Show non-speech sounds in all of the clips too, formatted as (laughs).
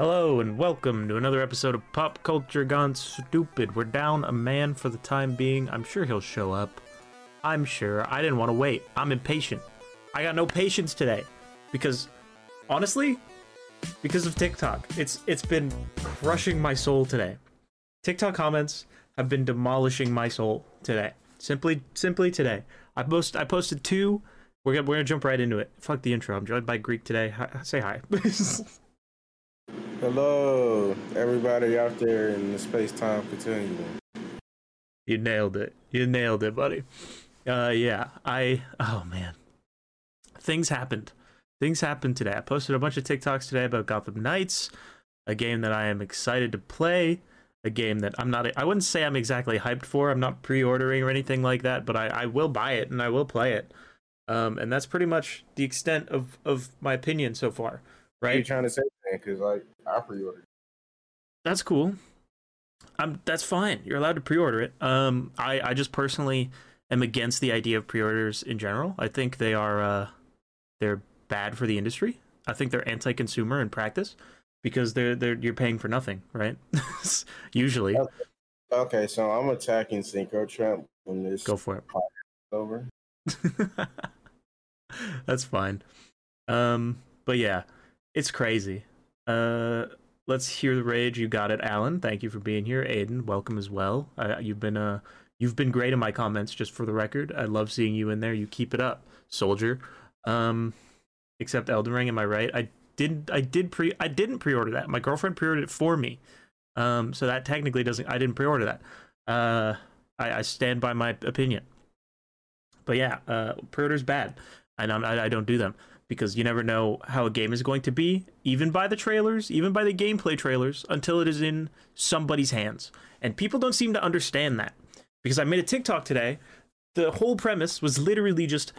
Hello and welcome to another episode of Pop Culture Gone Stupid. We're down a man for the time being. I'm sure he'll show up. I'm sure. I didn't want to wait. I'm impatient. I got no patience today because honestly, because of TikTok. It's it's been crushing my soul today. TikTok comments have been demolishing my soul today. Simply simply today. I post I posted two. We're gonna, we're gonna jump right into it. Fuck the intro. I'm joined by Greek today. Hi, say hi. (laughs) Hello, everybody out there in the space time continuum. You nailed it. You nailed it, buddy. Uh, yeah, I. Oh man, things happened. Things happened today. I posted a bunch of TikToks today about Gotham Knights, a game that I am excited to play. A game that I'm not. I wouldn't say I'm exactly hyped for. I'm not pre-ordering or anything like that, but I, I will buy it and I will play it. Um, and that's pretty much the extent of of my opinion so far. Right? Are you trying to say, man? Because like I pre-ordered. that's cool. I'm that's fine. You're allowed to pre-order it. Um, I I just personally am against the idea of pre-orders in general. I think they are uh, they're bad for the industry. I think they're anti-consumer in practice because they're they're you're paying for nothing, right? (laughs) Usually, Okay. So I'm attacking Syncro Champ when this go for it. is over. (laughs) That's fine. Um, but yeah, it's crazy. Uh, let's hear the rage. You got it, Alan. Thank you for being here. Aiden, welcome as well. Uh, you've been uh, you've been great in my comments. Just for the record, I love seeing you in there. You keep it up, soldier. Um, except Elden Ring, am I right? I did I did pre I didn't pre-order that. My girlfriend pre-ordered it for me. Um, so that technically doesn't. I didn't pre-order that. Uh, I, I stand by my opinion. But yeah, uh, pre-orders bad, and I'm, I I don't do them because you never know how a game is going to be, even by the trailers, even by the gameplay trailers, until it is in somebody's hands. And people don't seem to understand that. Because I made a TikTok today. The whole premise was literally just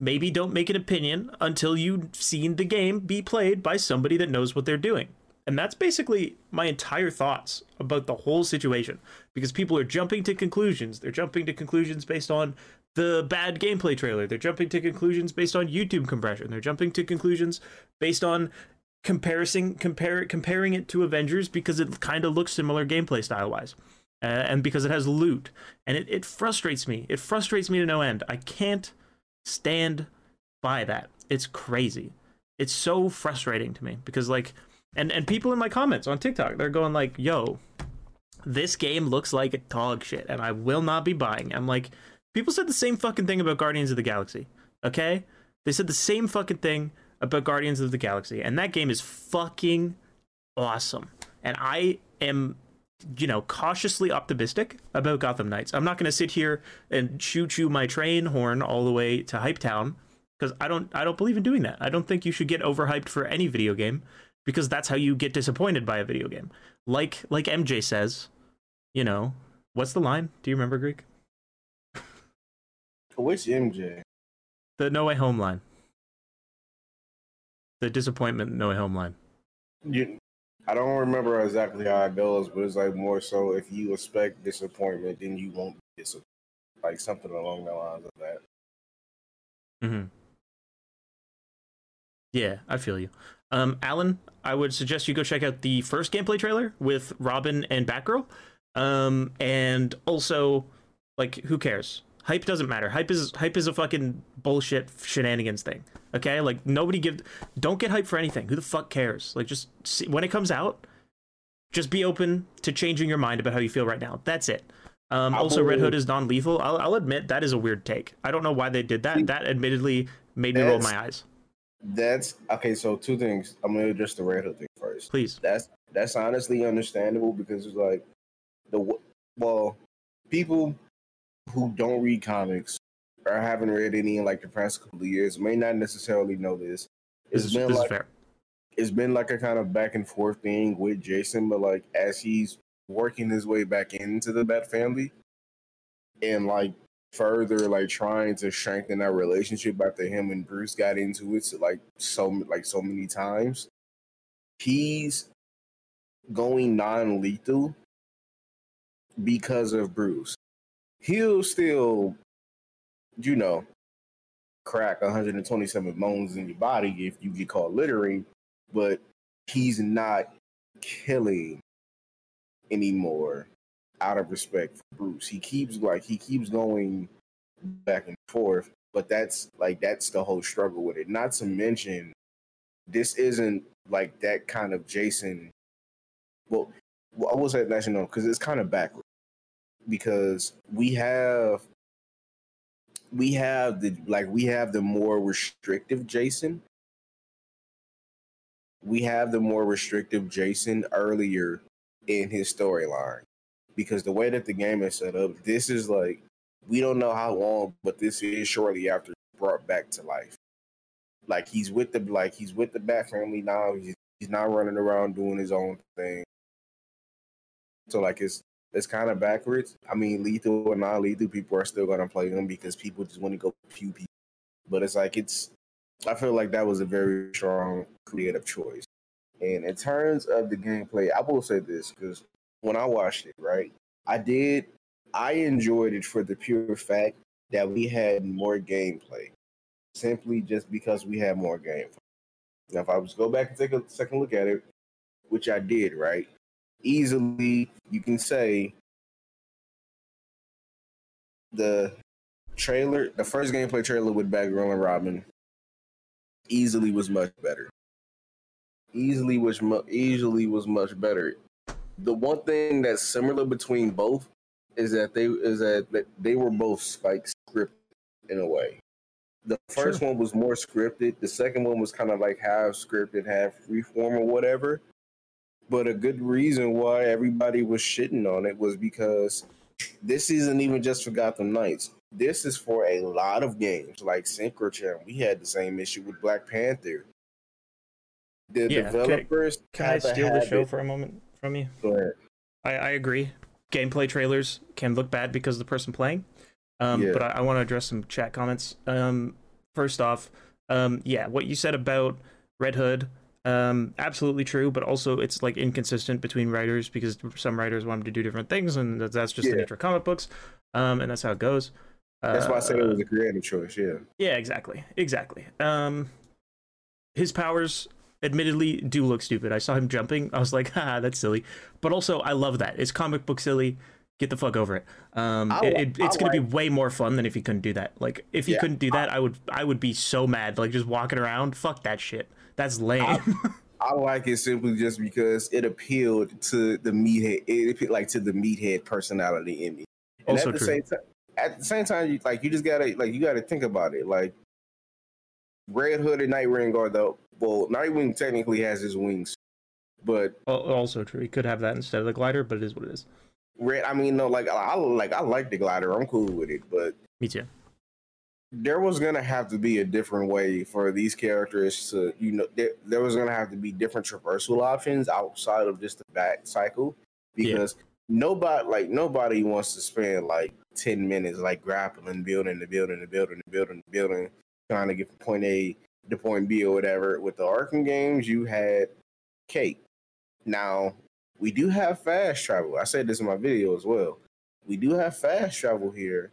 maybe don't make an opinion until you've seen the game be played by somebody that knows what they're doing. And that's basically my entire thoughts about the whole situation. Because people are jumping to conclusions. They're jumping to conclusions based on the bad gameplay trailer. They're jumping to conclusions based on YouTube compression. They're jumping to conclusions based on comparison compare comparing it to Avengers because it kind of looks similar gameplay style wise. Uh, and because it has loot and it, it frustrates me it frustrates me to no end i can't stand by that it's crazy it's so frustrating to me because like and and people in my comments on tiktok they're going like yo this game looks like a dog shit and i will not be buying i'm like people said the same fucking thing about guardians of the galaxy okay? They said the same fucking thing about guardians of the galaxy and that game is fucking awesome. And i am you know cautiously optimistic about gotham knights. I'm not going to sit here and choo choo my train horn all the way to hype town because i don't i don't believe in doing that. I don't think you should get overhyped for any video game because that's how you get disappointed by a video game like like mj says you know what's the line do you remember greek (laughs) Which MJ? the no way home line the disappointment no way home line You, I don't remember exactly how it goes, but it's like more so if you expect disappointment, then you won't be disappointed. Like something along the lines of that. Mm-hmm. Yeah, I feel you. Um, Alan, I would suggest you go check out the first gameplay trailer with Robin and Batgirl. Um, and also, like, who cares? Hype doesn't matter. Hype is hype is a fucking bullshit shenanigans thing. Okay, like nobody give. Don't get hype for anything. Who the fuck cares? Like, just see, when it comes out, just be open to changing your mind about how you feel right now. That's it. Um, also, Red Hood is non-lethal. I'll, I'll admit that is a weird take. I don't know why they did that. That admittedly made me roll my eyes. That's okay. So two things. I'm gonna address the Red Hood thing first. Please. That's that's honestly understandable because it's like the well, people who don't read comics or haven't read any in like the past couple of years may not necessarily know this. This It's is, been this is like it's been like a kind of back and forth thing with Jason, but like as he's working his way back into the Bat family and like further like trying to strengthen that relationship after him and Bruce got into it so, like so like so many times, he's going non-lethal because of Bruce. He'll still, you know, crack 127 bones in your body if you get caught littering, but he's not killing anymore out of respect for Bruce. He keeps like he keeps going back and forth, but that's like that's the whole struggle with it. Not to mention this isn't like that kind of Jason. Well, well I will say national because it's kind of backward because we have we have the like we have the more restrictive Jason. We have the more restrictive Jason earlier in his storyline because the way that the game is set up, this is like we don't know how long, but this is shortly after brought back to life. Like he's with the like he's with the Bat family now. He's he's not running around doing his own thing. So like it's it's kind of backwards. I mean, lethal or non lethal, people are still gonna play them because people just want to go pew people. But it's like it's. I feel like that was a very strong creative choice. And in terms of the gameplay, I will say this because when I watched it, right, I did. I enjoyed it for the pure fact that we had more gameplay, simply just because we had more gameplay. Now, if I was go back and take a second look at it, which I did, right, easily you can say the trailer, the first gameplay trailer with Batgirl and Robin, easily was much better. Easily was mu- easily was much better. The one thing that's similar between both is that they is that, they were both like scripted in a way. The first sure. one was more scripted. The second one was kind of like half scripted, half freeform or whatever. But a good reason why everybody was shitting on it was because this isn't even just for Gotham Knights. This is for a lot of games like Synchrotron. We had the same issue with Black Panther. The yeah, developers. Can, I, can I steal the show for a moment from you? Go ahead. I, I agree. Gameplay trailers can look bad because of the person playing. Um, yeah. But I, I want to address some chat comments. Um, first off, um, yeah, what you said about Red Hood um absolutely true but also it's like inconsistent between writers because some writers want them to do different things and that's just yeah. the nature of comic books um and that's how it goes that's uh, why i said it was a creative choice yeah yeah exactly exactly um his powers admittedly do look stupid i saw him jumping i was like (laughs) ah that's silly but also i love that it's comic book silly get the fuck over it. Um, it, it, it's gonna be way more fun than if he couldn't do that. Like if he yeah, couldn't do that, I, I, would I would be so mad. Like just walking around, fuck that shit. That's lame. I, (laughs) I, like it simply just because it appealed to the meathead. It appealed like to the meathead personality in me. And also at the true. same time, at the same time, you like you just gotta like you gotta think about it. Like Red Hood and Nightwing are the well, Nightwing technically has his wings, but oh, also true. He could have that instead of the glider, but it is what it is. Red, I mean, no, like I like I like the glider. I'm cool with it, but me too there was gonna have to be a different way for these characters to, you know, there, there was gonna have to be different traversal options outside of just the bat cycle because yeah. nobody, like nobody, wants to spend like ten minutes like grappling, building the building, the building, the building, the building, trying to get from point A to point B or whatever. With the Arkham games, you had Kate. Now we do have fast travel. I said this in my video as well. We do have fast travel here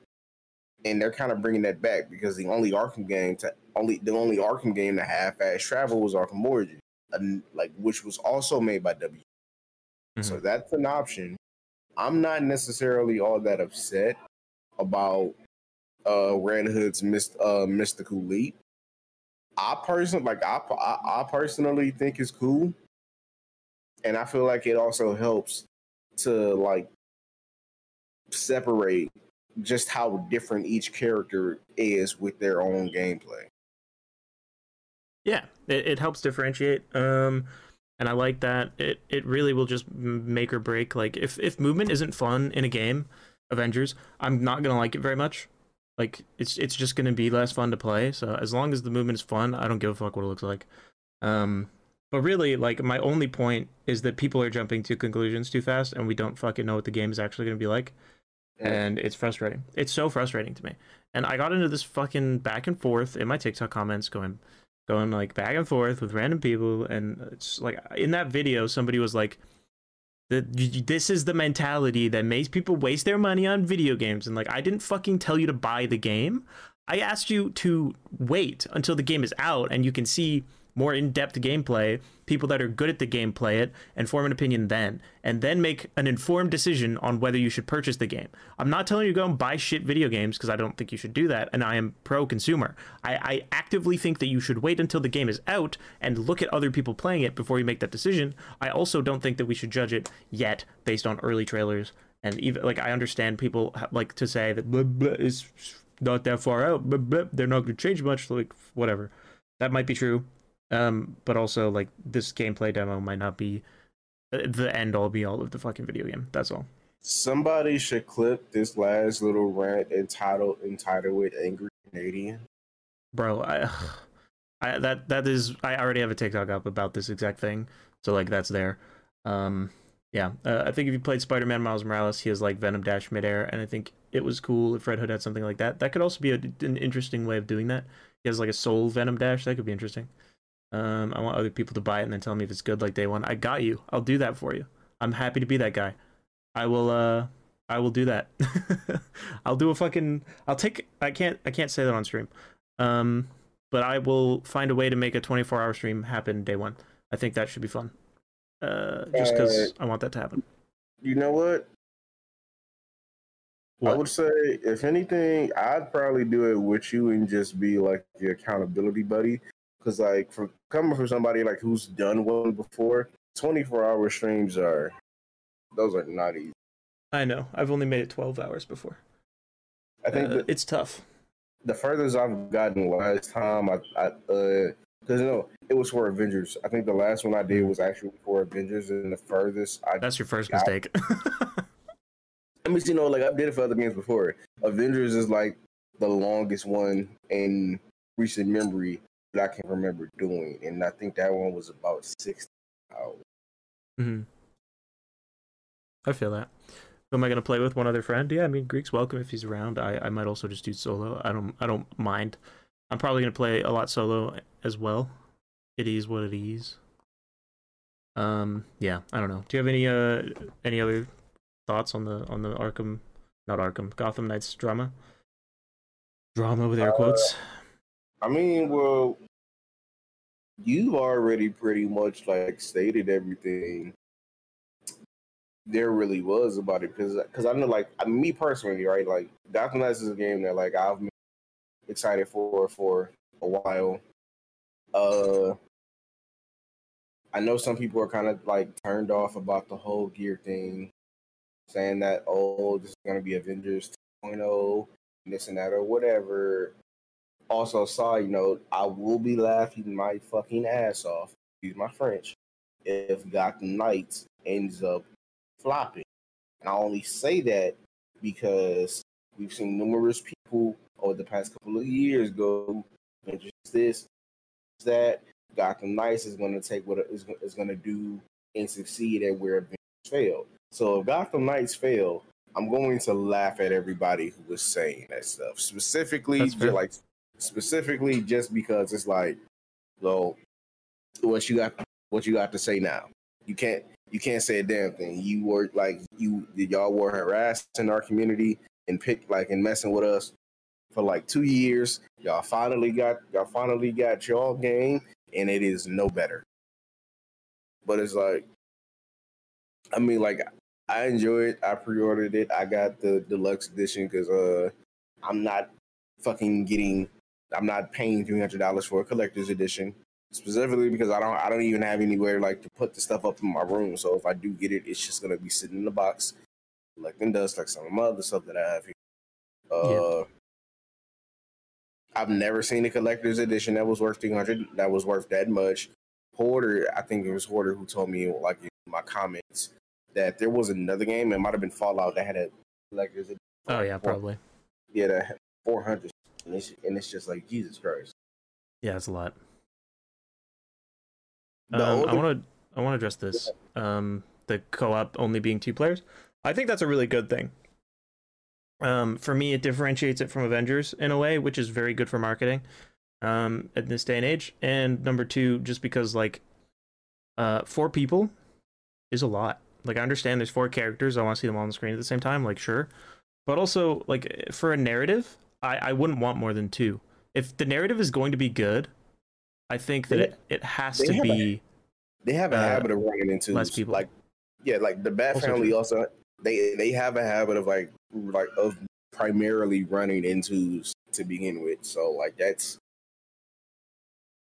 and they're kind of bringing that back because the only Arkham game to only the only Arkham game to have fast travel was Arkham Origin, and like which was also made by W. Mm-hmm. So that's an option. I'm not necessarily all that upset about uh Red Hood's myst- uh, mystical leap. I personally like I, I I personally think it's cool, and I feel like it also helps to like separate just how different each character is with their own gameplay. Yeah, it, it helps differentiate. Um, and I like that. It it really will just make or break. Like if if movement isn't fun in a game, Avengers, I'm not gonna like it very much. Like it's it's just gonna be less fun to play. So as long as the movement is fun, I don't give a fuck what it looks like. Um, but really, like my only point is that people are jumping to conclusions too fast, and we don't fucking know what the game is actually gonna be like and it's frustrating. It's so frustrating to me. And I got into this fucking back and forth in my TikTok comments, going, going like back and forth with random people, and it's like in that video, somebody was like, "This is the mentality that makes people waste their money on video games," and like I didn't fucking tell you to buy the game. I asked you to wait until the game is out and you can see more in-depth gameplay, people that are good at the game play it and form an opinion then, and then make an informed decision on whether you should purchase the game. I'm not telling you to go and buy shit video games because I don't think you should do that, and I am pro-consumer. I, I actively think that you should wait until the game is out and look at other people playing it before you make that decision. I also don't think that we should judge it yet based on early trailers and even like I understand people like to say that blah, blah is not that far out, blah, they're not going to change much. Like whatever, that might be true, um, but also like this gameplay demo might not be the end all be all of the fucking video game. That's all. Somebody should clip this last little rant entitled entitled with "Angry Canadian." Bro, I, (sighs) I that that is I already have a TikTok up about this exact thing, so like that's there. Um, yeah, uh, I think if you played Spider-Man Miles Morales, he has like Venom Dash midair, and I think it was cool if Red Hood had something like that. That could also be a, an interesting way of doing that. He has like a Soul Venom Dash. That could be interesting. Um, I want other people to buy it and then tell me if it's good like day one. I got you. I'll do that for you. I'm happy to be that guy. I will. Uh, I will do that. (laughs) I'll do a fucking. I'll take. I can't. I can't say that on stream. Um, but I will find a way to make a 24 hour stream happen day one. I think that should be fun uh, just because uh, I want that to happen. You know what? what? I would say, if anything, I'd probably do it with you and just be like your accountability buddy. Because, like, for coming from somebody like who's done one before, twenty four hour streams are those are not easy. I know. I've only made it twelve hours before. I think uh, it's tough. The furthest I've gotten last time, I, I uh, because you know it was for Avengers. I think the last one I did was actually for Avengers, and the furthest I that's your first got, mistake. (laughs) I mean, you know, like I did it for other games before. Avengers is like the longest one in recent memory that I can remember doing, and I think that one was about six hours. Hmm. I feel that. Who am I gonna play with? One other friend? Yeah, I mean, Greek's welcome if he's around. I, I might also just do solo. I don't I don't mind. I'm probably gonna play a lot solo as well. It is what it is. Um, yeah, I don't know. Do you have any uh any other thoughts on the on the Arkham, not Arkham, Gotham Knights drama? Drama with air quotes. I mean, well, you've already pretty much like stated everything there really was about it because because I know like me personally, right? Like Gotham Knights is a game that like I've been excited for for a while. Uh, I know some people are kind of like turned off about the whole gear thing, saying that oh, this is gonna be Avengers 2.0, and this and that or whatever. Also, side note, I will be laughing my fucking ass off. Excuse my French. If Gotham Knights ends up flopping, and I only say that because we've seen numerous people over the past couple of years go Avengers this, that. Gotham Knights is going to take what is is going to do and succeed at where Avengers failed. So if Gotham Knights fail, I'm going to laugh at everybody who was saying that stuff. Specifically, like specifically just because it's like, well, what you got what you got to say now? You can't you can't say a damn thing. You were like you y'all were harassing our community and pick like and messing with us for like two years. Y'all finally got y'all finally got y'all game, and it is no better. But it's like, I mean, like I enjoy it. I pre-ordered it. I got the deluxe edition because uh, I'm not fucking getting. I'm not paying three hundred dollars for a collector's edition specifically because I don't. I don't even have anywhere like to put the stuff up in my room. So if I do get it, it's just gonna be sitting in the box, collecting dust like some of my other stuff that I have here. Uh, yeah. I've never seen a collector's edition that was worth 300 that was worth that much. Hoarder, I think it was Hoarder who told me like in my comments that there was another game, it might have been Fallout that had a collector's edition. Oh yeah, probably. Yeah, that 400 and it's, and it's just like Jesus Christ. Yeah, it's a lot. Um, older... I want to I want to address this. Um, the co-op only being two players. I think that's a really good thing. Um, for me, it differentiates it from Avengers in a way, which is very good for marketing um, in this day and age. And number two, just because like uh, four people is a lot. Like I understand there's four characters, I want to see them all on the screen at the same time. Like sure, but also like for a narrative, I I wouldn't want more than two. If the narrative is going to be good, I think that They- it, it has to have a- be They have a Uh, habit of running into less people. Like, yeah, like the Bat Also family true. also they they have a habit of like like of primarily running into to begin with. So like that's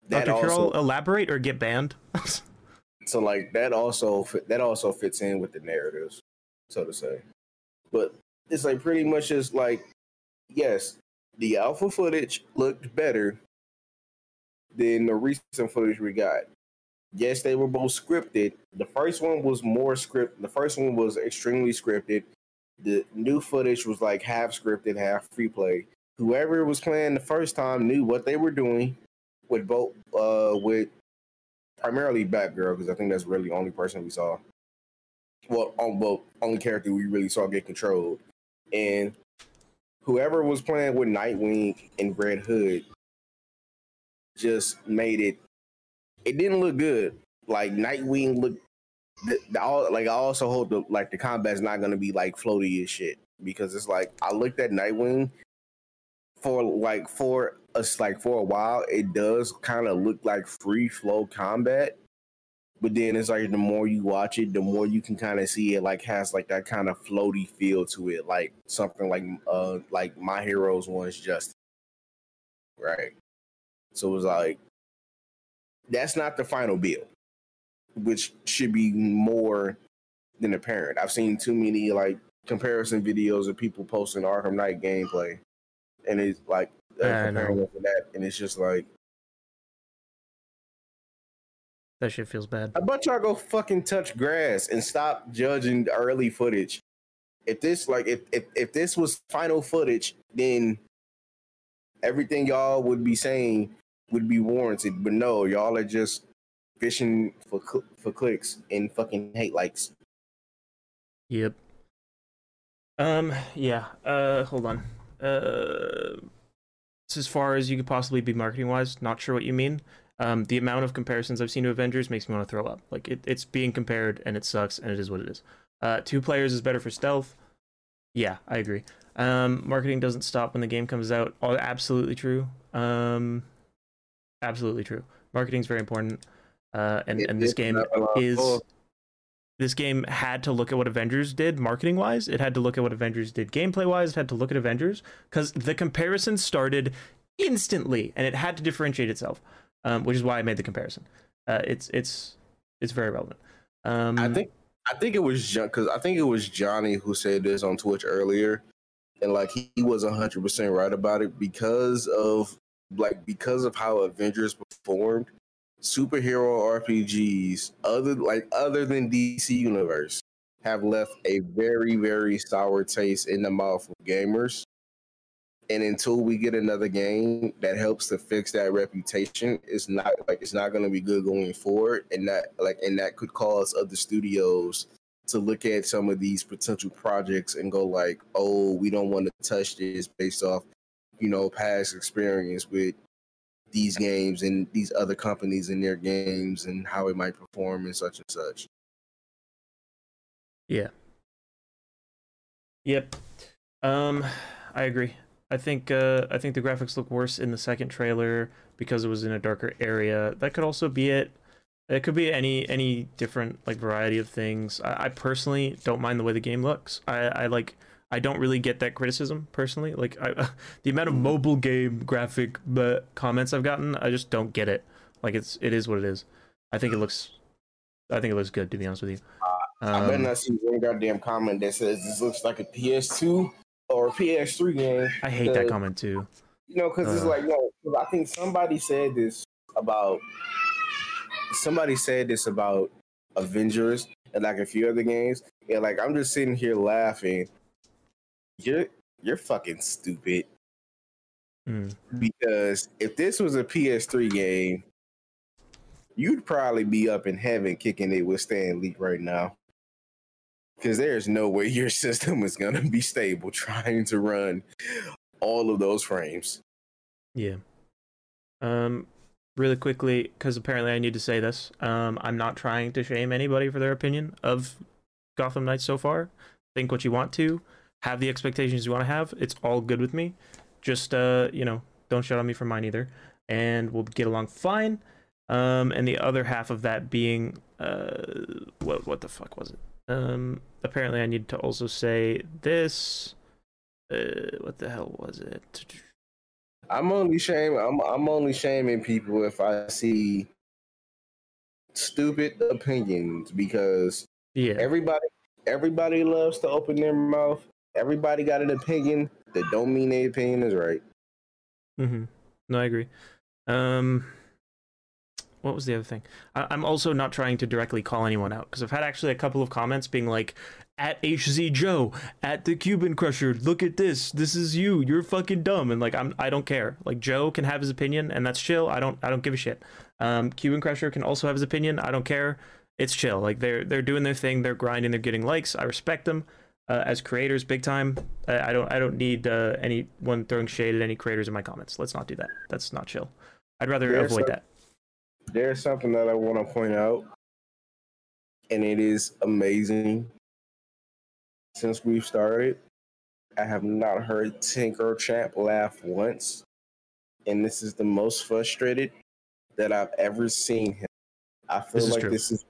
that Dr. also Carroll elaborate or get banned. (laughs) so like that also that also fits in with the narratives, so to say. But it's like pretty much just like yes, the alpha footage looked better than the recent footage we got. Yes, they were both scripted. The first one was more script. The first one was extremely scripted. The new footage was like half scripted, half free play. Whoever was playing the first time knew what they were doing with both uh with primarily Batgirl because I think that's really the only person we saw. Well, on, well, only character we really saw get controlled, and whoever was playing with Nightwing and Red Hood just made it. It didn't look good. Like Nightwing looked. The, the, all, like I also hope the like the combat's not gonna be like floaty as shit because it's like I looked at Nightwing for like for us like for a while it does kind of look like free flow combat but then it's like the more you watch it the more you can kind of see it like has like that kind of floaty feel to it like something like uh like my heroes one's just right. So it was like that's not the final build which should be more than apparent. I've seen too many like comparison videos of people posting arkham knight gameplay and it's like uh, I comparing it to that and it's just like that shit feels bad. How about y'all go fucking touch grass and stop judging the early footage? If this like if if, if this was final footage, then everything y'all would be saying would be warranted. But no, y'all are just fishing for cl- for clicks and fucking hate likes. Yep. Um. Yeah. Uh. Hold on. Uh. It's as far as you could possibly be marketing wise. Not sure what you mean. Um. The amount of comparisons I've seen to Avengers makes me want to throw up. Like it, it's being compared and it sucks and it is what it is. Uh. Two players is better for stealth. Yeah, I agree. Um. Marketing doesn't stop when the game comes out. All absolutely true. Um. Absolutely true. Marketing is very important. Uh. And and this game not a lot of is this game had to look at what Avengers did marketing wise. It had to look at what Avengers did gameplay wise. It had to look at Avengers because the comparison started instantly and it had to differentiate itself, um, which is why I made the comparison. Uh, it's it's it's very relevant. Um, I think I think it was because I think it was Johnny who said this on Twitch earlier, and like he, he was hundred percent right about it because of like because of how Avengers performed. Superhero RPGs, other like other than DC Universe, have left a very very sour taste in the mouth of gamers. And until we get another game that helps to fix that reputation, it's not like it's not going to be good going forward, and that like and that could cause other studios to look at some of these potential projects and go like, "Oh, we don't want to touch this based off, you know, past experience with these games and these other companies and their games and how it might perform and such and such." Yeah. Yep. Um, I agree. I think uh, I think the graphics look worse in the second trailer because it was in a darker area. That could also be it. It could be any any different like variety of things. I, I personally don't mind the way the game looks. I, I like I don't really get that criticism personally. Like I, (laughs) the amount of mobile game graphic but comments I've gotten, I just don't get it. Like it's it is what it is. I think it looks I think it looks good to be honest with you. I better Um, not see one goddamn comment that says this looks like a PS2 or a PS3 game. I hate that comment too. You know, because it's Uh. like, no, I think somebody said this about somebody said this about Avengers and like a few other games, and like I'm just sitting here laughing. You're you're fucking stupid Mm. because if this was a PS3 game, you'd probably be up in heaven kicking it with Stan Lee right now. Because there's no way your (laughs) system is gonna be stable trying to run all of those frames. Yeah. Um, really quickly, because apparently I need to say this. Um, I'm not trying to shame anybody for their opinion of Gotham Knights so far. Think what you want to, have the expectations you want to have. It's all good with me. Just uh, you know, don't shut on me for mine either. and we'll get along fine. Um, and the other half of that being, uh, what what the fuck was it? Um, apparently I need to also say this. Uh, what the hell was it? I'm only shame. I'm I'm only shaming people if I see stupid opinions because Yeah, everybody everybody loves to open their mouth. Everybody got an opinion that don't mean their opinion is right. Mm-hmm. No, I agree. Um, what was the other thing? I- I'm also not trying to directly call anyone out because I've had actually a couple of comments being like, "At HZ Joe, at the Cuban Crusher, look at this. This is you. You're fucking dumb." And like, I'm I don't care. Like Joe can have his opinion, and that's chill. I don't I don't give a shit. Um, Cuban Crusher can also have his opinion. I don't care. It's chill. Like they're they're doing their thing. They're grinding. They're getting likes. I respect them uh, as creators, big time. I, I don't I don't need uh, anyone throwing shade at any creators in my comments. Let's not do that. That's not chill. I'd rather There's avoid some- that. There's something that I want to point out, and it is amazing. Since we've started, I have not heard Syncro Champ laugh once, and this is the most frustrated that I've ever seen him. I feel This like true. this is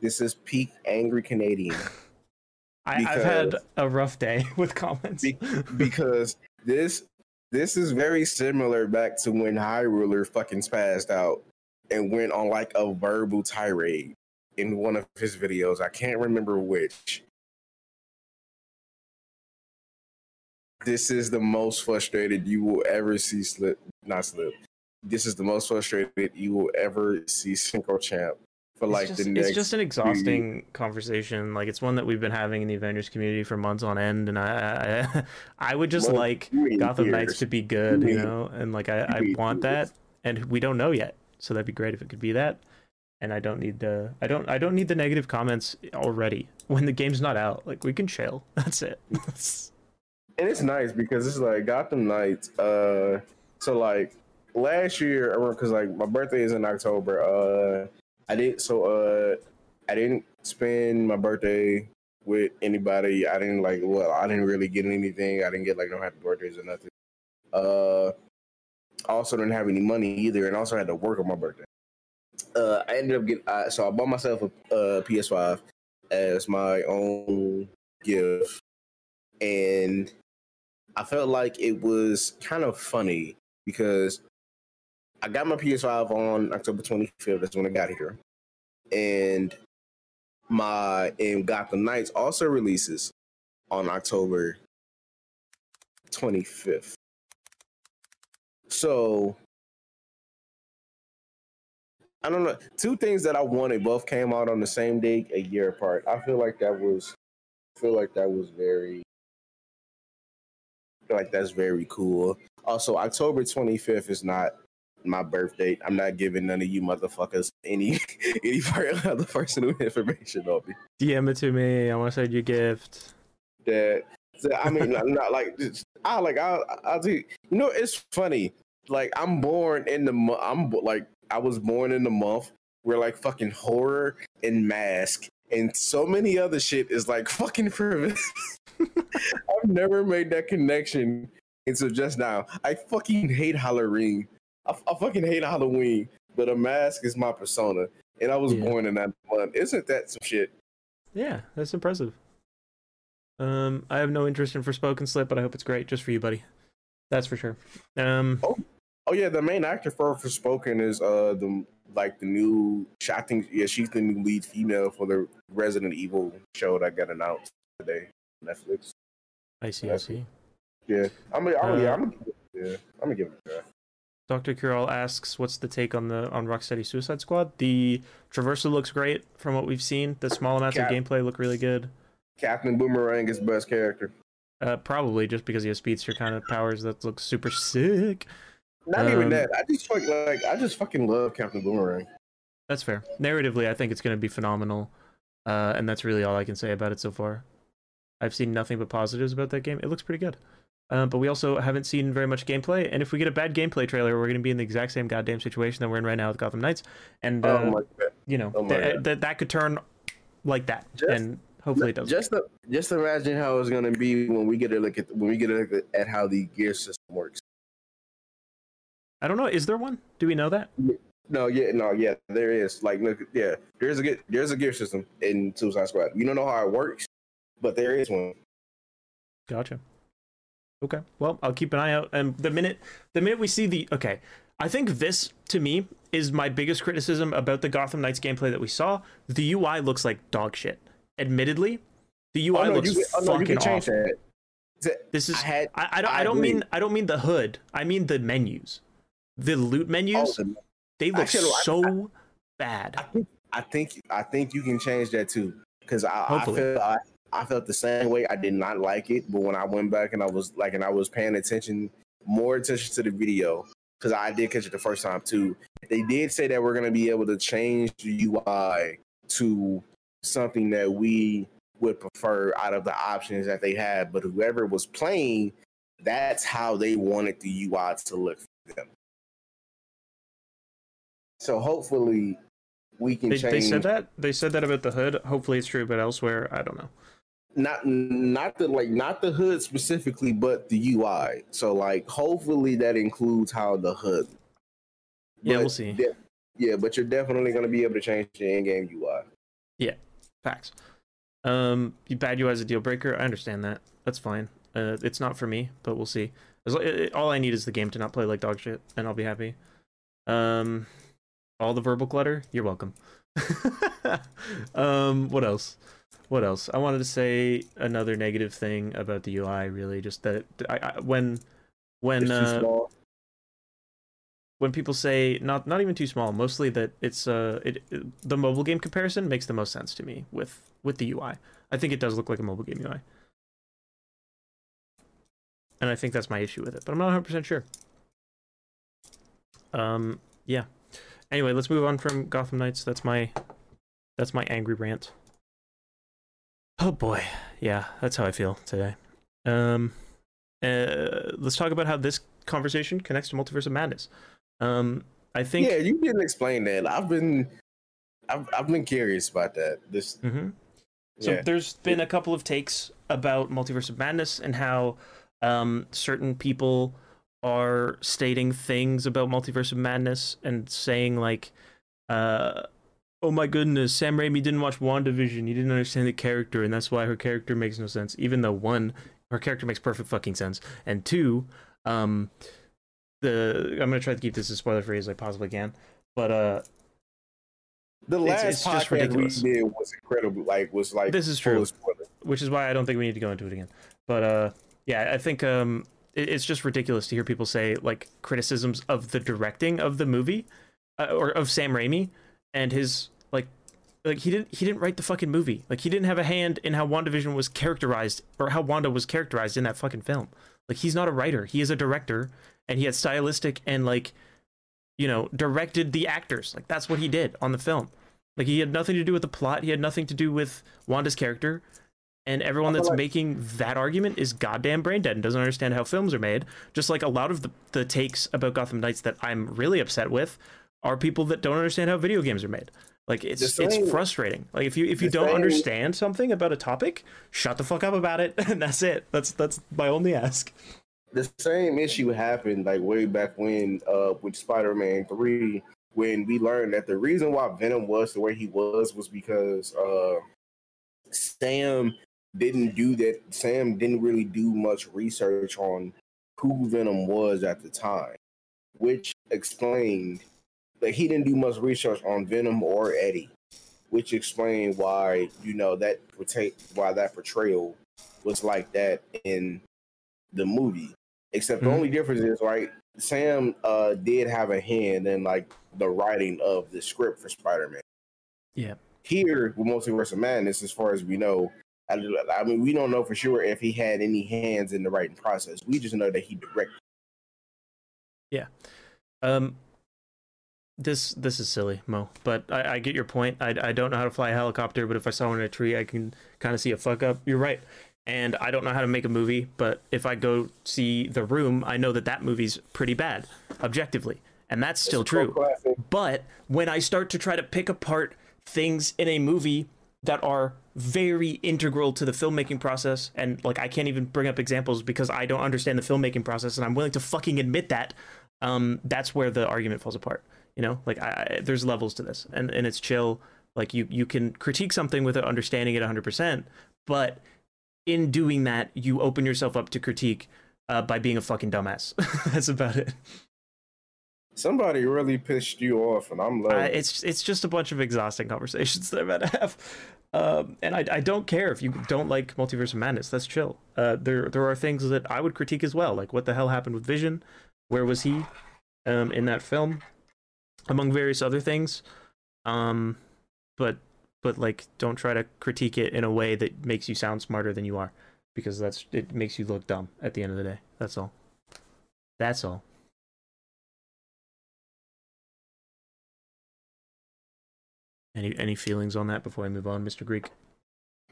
this is peak angry Canadian. (laughs) I, I've had a rough day (laughs) with comments. Be- because this this is very similar back to when High Ruler fucking spazzed out and went on like a verbal tirade in one of his videos. I can't remember which. This is the most frustrated you will ever see slip not slip. This is the most frustrated you will ever see Syncro Champ for like it's, just, the next it's just an exhausting conversation. Like it's one that we've been having in the Avengers community for months on end, and I I, I (laughs) would just like Gotham Knights to be good, you Three- know, and like I, I want years. that, and we don't know yet, so that'd be great if it could be that. And I don't need the I don't I don't need the negative comments already when the game's not out. Like we can chill. (laughs) That's it. and it's nice because it's like Gotham Knights. Uh, so like last year, because like my birthday is in October. Uh, I did so. Uh, I didn't spend my birthday with anybody. I didn't like. Well, I didn't really get anything. I didn't get like no happy birthdays or nothing. Uh, I also didn't have any money either, and also had to work on my birthday. Uh, I ended up getting. Uh, so I bought myself a, uh PS5 as my own gift, and I felt like it was kind of funny because I got my PS5 on October 25th. That's when I got here, and my and Gotham Knights also releases on October 25th. So I don't know. Two things that I wanted both came out on the same day, a year apart. I feel like that was, I feel like that was very, I feel like that's very cool. Also, October 25th is not my birth date. I'm not giving none of you motherfuckers any (laughs) any part- other personal (laughs) information on me. DM it to me. I want to send you a gift. That so, I mean, not, not like just, I like I I do. You know, it's funny. Like I'm born in the mo- I'm like I was born in the month where like fucking horror and mask and so many other shit is like fucking primitive. (laughs) I've never made that connection until just now. I fucking hate Halloween. I, I fucking hate Halloween, but a mask is my persona, and I was Yeah. born in that month. Isn't that some shit? Yeah, that's impressive. Um, I have no interest in Forspoken Slip, but I hope it's great just for you, buddy. That's for sure. Um, Oh yeah, the main actor for Forspoken is uh the like the new. I think yeah, she's the new lead female for the Resident Evil show that got announced today, on Netflix. I see, I see. Yeah, I'm gonna, I'm, Uh, yeah, I'm, gonna- yeah, I'm gonna give it a try. Dr. Curl asks, "What's the take on the on Rocksteady Suicide Squad? The traversal looks great from what we've seen. The small amounts Cap- of gameplay look really good. Captain Boomerang is the best character. Uh, probably just because he has speedster kind of powers that looks super sick. Not even Um, that. I just fuck, like I just fucking love Captain Boomerang. That's fair. Narratively, I think it's going to be phenomenal, uh, and that's really all I can say about it so far. I've seen nothing but positives about that game. It looks pretty good. Uh, but we also haven't seen very much gameplay, and if we get a bad gameplay trailer, we're going to be in the exact same goddamn situation that we're in right now with Gotham Knights, and uh, oh you know oh th- th- that could turn like that, Just- and hopefully it does. Just the, just imagine how it's gonna be when we get a look at when we get a look at how the gear system works. I don't know. Is there one? Do we know that? No, yeah, no, yeah, there is. Like, look, yeah, there's a good, there's a gear system in Suicide Squad. You don't know how it works, but there is one. Gotcha. Okay. Well, I'll keep an eye out. And the minute the minute we see the okay, I think this to me is my biggest criticism about the Gotham Knights gameplay that we saw. The UI looks like dog shit. Admittedly, the UI Oh, no, looks you, can- oh, no, you fucking awful. that. This is I had, I, I don't I I, don't mean I don't mean the hood. I mean the menus. The loot oh, menus, the- they look actually, I- so bad. I think, I think, I think you can change that too. Because I, I felt, I, I felt the same way. I did not like it, but when I went back and I was like, and I was paying attention, more attention to the video, because I did catch it the first time too. They did say that we're gonna be able to change the UI to something that we would prefer out of the options that they had. But whoever was playing, that's how they wanted the UI to look for them. So hopefully we can They, change. they said that they said that about the hood. Hopefully it's true, but elsewhere I don't know. not not the like not the hood specifically, but the UI. So like hopefully that includes how the hood. Yeah, But we'll see. de- yeah, but you're definitely going to be able to change the in-game UI. Yeah, facts. Um, bad UI is a deal breaker. I understand that. That's fine. Uh, it's not for me, but we'll see. As, it, all I need is the game to not play like dog shit, and I'll be happy. Um, all the verbal clutter. You're welcome. (laughs) um, what else? What else? I wanted to say another negative thing about the UI. Really, just that it, I, I, when when It's too uh, small. when people say not not even too small mostly that it's uh it, it- the mobile game comparison makes the most sense to me with with the ui i think it does look like a mobile game ui and i think that's my issue with it but i'm not 100% sure um yeah anyway let's move on from gotham knights that's my that's my angry rant oh boy yeah that's how i feel today um uh, let's talk about how this conversation connects to multiverse of madness um, I think. yeah, you didn't explain that. I've been, I've, I've been curious about that. This, Mhm. So yeah, there's been a couple of takes about Multiverse of Madness and how um, certain people are stating things about Multiverse of Madness and saying like, uh, "Oh my goodness, Sam Raimi didn't watch WandaVision. He didn't understand the character, and that's why her character makes no sense." Even though one, her character makes perfect fucking sense, and two, um, the I'm gonna try to keep this as spoiler free as I possibly can, but uh, the last it's just podcast we ridiculous. did was incredible. Like, was like This is true. which is why I don't think we need to go into it again. But uh, yeah, I think um, it's just ridiculous to hear people say like criticisms of the directing of the movie, uh, or of Sam Raimi and his like, like he didn't he didn't write the fucking movie. Like he didn't have a hand in how WandaVision was characterized or how Wanda was characterized in that fucking film. Like he's not a writer. He is a director, and he had stylistic and like, you know, directed the actors. Like that's what he did on the film. Like he had nothing to do with the plot. He had nothing to do with Wanda's character and everyone that's like- making that argument is goddamn brain dead and doesn't understand how films are made. Just like a lot of the, the takes about Gotham Knights that I'm really upset with are people that don't understand how video games are made. Like it's it's frustrating. Like if you if you don't understand something about a topic, shut the fuck up about it, (laughs) and that's it. That's that's my only ask. the same issue happened like way back when uh with Spider-Man 3 when we learned that the reason why Venom was the way he was was because uh Sam didn't do that Sam didn't really do much research on who Venom was at the time which explained that he didn't do much research on Venom or Eddie which explained why you know that why that portrayal was like that in the movie Except the Mhm. only difference is right. Sam uh did have a hand in like the writing of the script for Spider Man. Yeah. Here with Multiverse of Madness, as far as we know, I, I mean we don't know for sure if he had any hands in the writing process. We just know that he directed. Yeah. Um, this this is silly, Mo, but I, I get your point. I, I don't know how to fly a helicopter, but if I saw one in a tree, I can kind of see a fuck up. You're right. And I don't know how to make a movie, but if I go see The Room, I know that that movie's pretty bad, objectively, and that's still It's true. But when I start to try to pick apart things in a movie that are very integral to the filmmaking process, and like I can't even bring up examples because I don't understand the filmmaking process, and I'm willing to fucking admit that. um, that's where the argument falls apart. You know, like I, I, there's levels to this, and and it's chill. Like you you can critique something without understanding it 100%, but in doing that, you open yourself up to critique uh, by being a fucking dumbass. (laughs) that's about it. Somebody really pissed you off, and I'm Uh, it's it's just a bunch of exhausting conversations (laughs) that I've had to have, um, and I, I don't care if you don't like Multiverse of Madness. That's chill. Uh, there there are things that I would critique as well, like what the hell happened with Vision, where was he, um, in that film, among various other things, um, but but like don't try to critique it in a way that makes you sound smarter than you are, because that's it makes you look dumb at the end of the day. That's all. That's all. Any any feelings on that before I move on, Mr. Greek?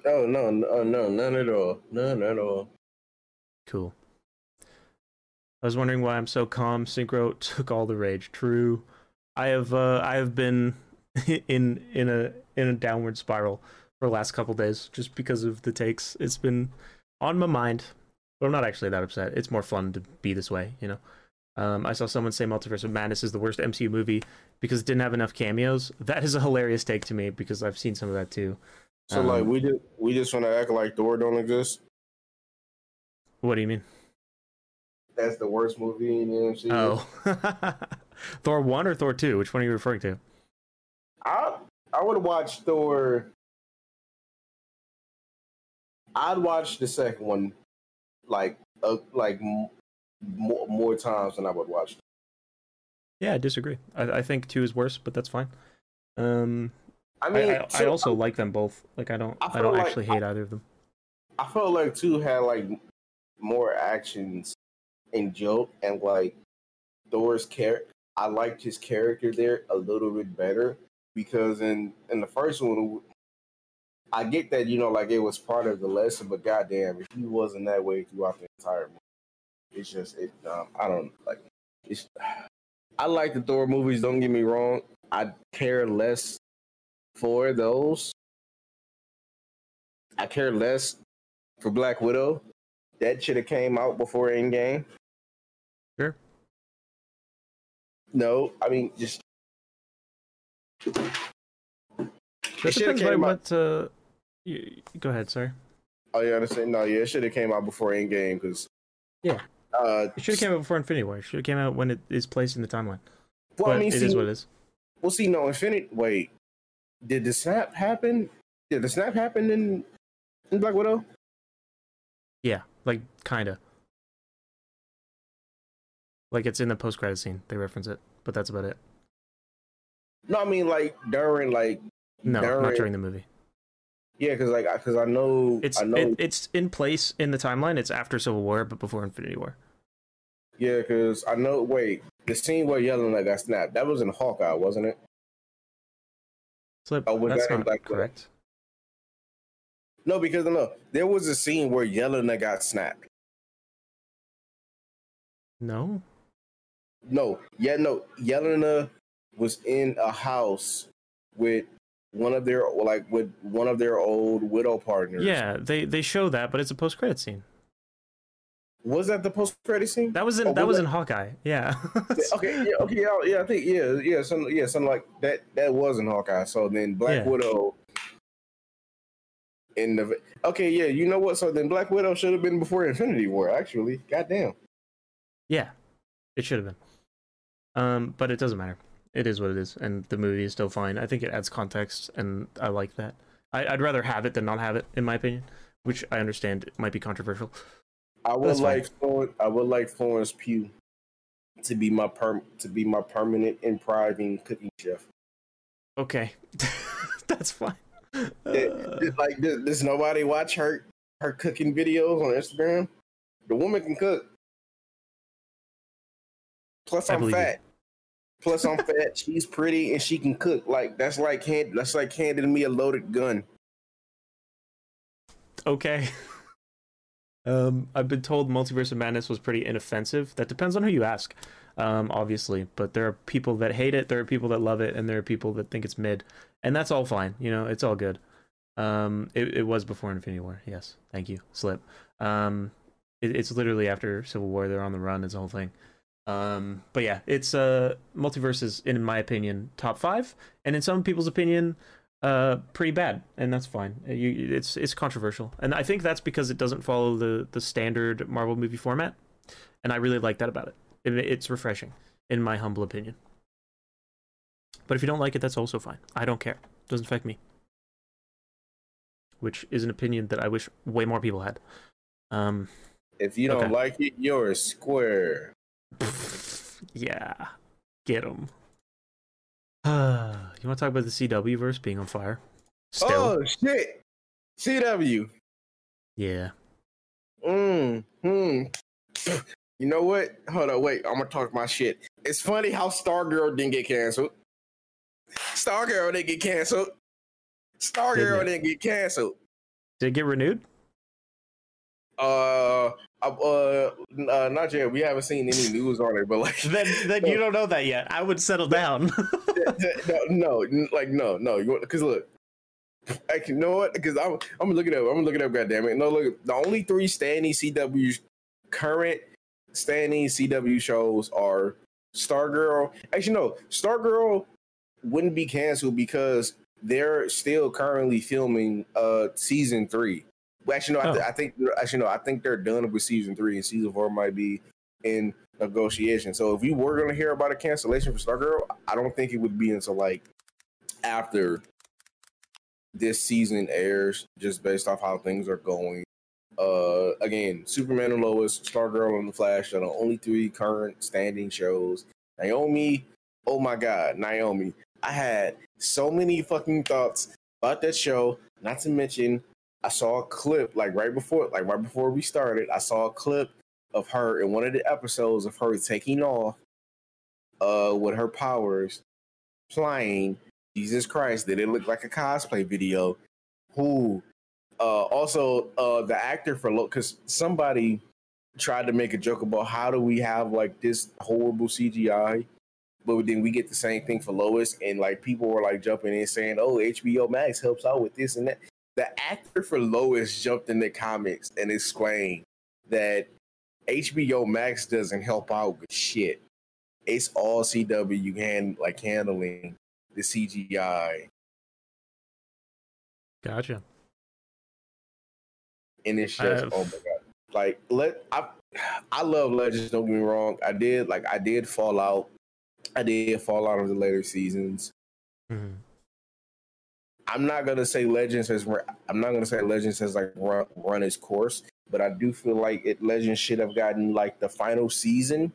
Oh no, no, no, none at all, none at all. Cool. I was wondering why I'm so calm. Syncro took all the rage. True. I have uh, I have been (laughs) in in a in a downward spiral for the last couple days just because of the takes. It's been on my mind, but I'm not actually that upset. It's more fun to be this way, you know. Um, I saw someone say Multiverse of Madness is the worst MCU movie because it didn't have enough cameos. That is a hilarious take to me because I've seen some of that too. So Um, like we just we just want to act like Thor don't exist. What do you mean? That's the worst movie in the MCU. Oh, (laughs) Thor one or Thor two? Which one are you referring to? I I would watch Thor. I'd watch the second one, like uh, like more, more times than I would watch. Yeah, I disagree. I, I think two is worse, but that's fine. Um, I I, mean, I, I two- also like them both. Like, I don't, I I, don't like actually hate either of them. I felt like two had like more actions and joke and like Thor's character. I liked his character there a little bit better because in in the first one, I get that you know like it was part of the lesson, but goddamn, if he wasn't that way throughout the entire movie, it's just it. Um, I don't like it's. I like the Thor movies. Don't get me wrong. I care less for those. I care less for Black Widow. That should have came out before Endgame. Sure. No, I mean just That depends by came out- what. Uh, you, go ahead, sorry. oh yeah, I understand. No, yeah, it should have came out before Endgame because Yeah. Uh, It should have came out before Infinity War. It should have came out when it is placed in the timeline. well, but I mean, it see, is what it is. Well, see, no, Infinity. Wait, did the snap happen? Did the snap happen in in Black Widow? Yeah, like kinda. Like it's in the post credit scene. They reference it, but that's about it. No, I mean like during like No, During- not during the movie. Yeah, because like because I know It's I know it, it's in place in the timeline. It's after Civil War, but before Infinity War. yeah because I know. Wait, the scene where Yelena got snapped that was in Hawkeye, wasn't it? Slip. Oh, was that's that not Black correct. No, because no, there was a scene where Yelena got snapped. No. No, yeah, no. Yelena was in a house with one of their like with one of their old widow partners. Yeah, they they show that, but it's a post credit scene. Was that the post credit scene? That was in Oh, that was was in Hawkeye. (laughs) Yeah. okay, yeah, okay, yeah, yeah, I think yeah, yeah, something, yeah, something like that. That was in Hawkeye. So then Black Yeah. Widow. In the okay, yeah, you know what? So then Black Widow should have been before Infinity War. Actually, goddamn. yeah, it should have been. Um, but it doesn't matter. It is what it is, and the movie is still fine. I think it adds context, and I like that. I, I'd rather have it than not have it, in my opinion. Which I understand might be controversial. I would like Florence, I would like Florence Pugh to be my perm to be my permanent improving cooking chef. Okay, (laughs) that's fine. It- it- like does, does nobody watch her her cooking videos on Instagram? The woman can cook. Plus, I'm believe you. Plus, I'm fat. She's pretty and she can cook. Like that's like hand, that's like handing me a loaded gun. okay. (laughs) Um, I've been told Multiverse of Madness was pretty inoffensive. That depends on who you ask, um, obviously. But there are people that hate it, there are people that love it, and there are people that think it's mid, and that's all fine. You know, it's all good. Um, it, it was before Infinity War. Yes, thank you, Slip. Um, it, it's literally after Civil War. They're on the run. It's the whole thing. Um, but yeah, it's uh multiverse is in my opinion top five, and in some people's opinion, uh, pretty bad, and that's fine. Uh, You, it's it's controversial, and I think that's because it doesn't follow the the standard Marvel movie format, and I really like that about it. it it's refreshing, in my humble opinion. But if you don't like it, that's also fine. I don't care. It doesn't affect me. Which is an opinion that I wish way more people had. Um, If you don't Okay. like it, you're a square. (sighs) yeah, get him. (sighs) you want to talk about the CW verse being on fire? Still, Oh shit! CW. yeah. Mm, hmm. (sighs) You know what? Hold on, wait. I'm gonna talk my shit. It's funny how Stargirl didn't get canceled. Stargirl didn't get canceled. Stargirl Didn't didn't get canceled. Did it get renewed? Uh, uh, uh, not yet. We haven't seen any news on it, but like, (laughs) Then, then you don't know that yet. I would settle down. (laughs) no, no, like no, no. Because look, actually, you know what? Because I'm, I'm gonna look it up. I'm gonna look it up. Goddamn it! No, look, the only three standing CW current standing CW shows are Stargirl. Actually, no, Stargirl wouldn't be canceled because they're still currently filming uh season three. Well, actually, no, I, th- Oh. I think actually no, I think they're done with season three, and season four might be in negotiation. So if you were going to hear about a cancellation for Stargirl, I don't think it would be until like after this season airs, just based off how things are going. Uh, again, Superman and Lois, Stargirl, and the Flash are the only three current standing shows. Naomi, oh my God, Naomi! I had so many fucking thoughts about that show. Not to mention, I saw a clip like right before, like right before we started. I saw a clip of her in one of the episodes of her taking off, uh, with her powers, flying. Jesus Christ, did it look like a cosplay video? Who? Uh, also, uh, the actor for because somebody tried to make a joke about how do we have like this horrible CGI, but then we get the same thing for Lois, and like people were like jumping in saying, "Oh, HBO Max helps out with this and that." The actor for Lois jumped in the comments and explained that HBO Max doesn't help out with shit. It's all CW hand like handling the CGI, gotcha. and it's just Uh, oh my god. Like let I I love Legends. Don't get me wrong. I did like I did fall out. I did fall out of the later seasons. Mhm. I'm not gonna say Legends has. I'm not gonna say Legends has like run, run its course, but I do feel like it Legends should have gotten like the final season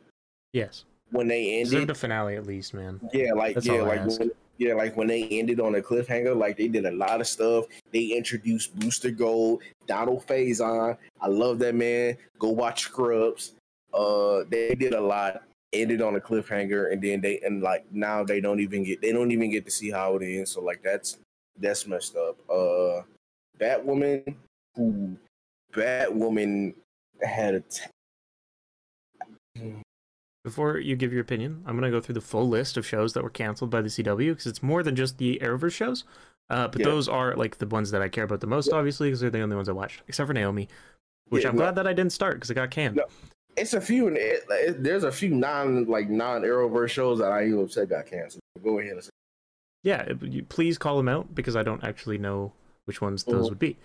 Yes. when they ended. the finale at least, man. Yeah, like That's yeah, like when, yeah, like when they ended on a cliffhanger. Like they did a lot of stuff. They introduced Booster Gold, Donald Faison. I love that man. Go watch Scrubs. Uh, they did a lot. Ended on a cliffhanger, and then they and like now they don't even get they don't even get to see how it ends. So like that's that's messed up. Uh, Batwoman, who Batwoman had a t- Before you give your opinion, I'm gonna go through the full list of shows that were canceled by the CW because it's more than just the Arrowverse shows. Uh, but Yeah. those are like the ones that I care about the most, obviously, because they're the only ones I watched, except for Naomi, which Yeah, I'm no. glad that I didn't start because it got canned. No. it's a few. It, it, there's a few non like non Arrowverse shows that I even upset got canceled. Go ahead and say. Yeah you, please call them out because i don't actually know which ones those Mhm. would be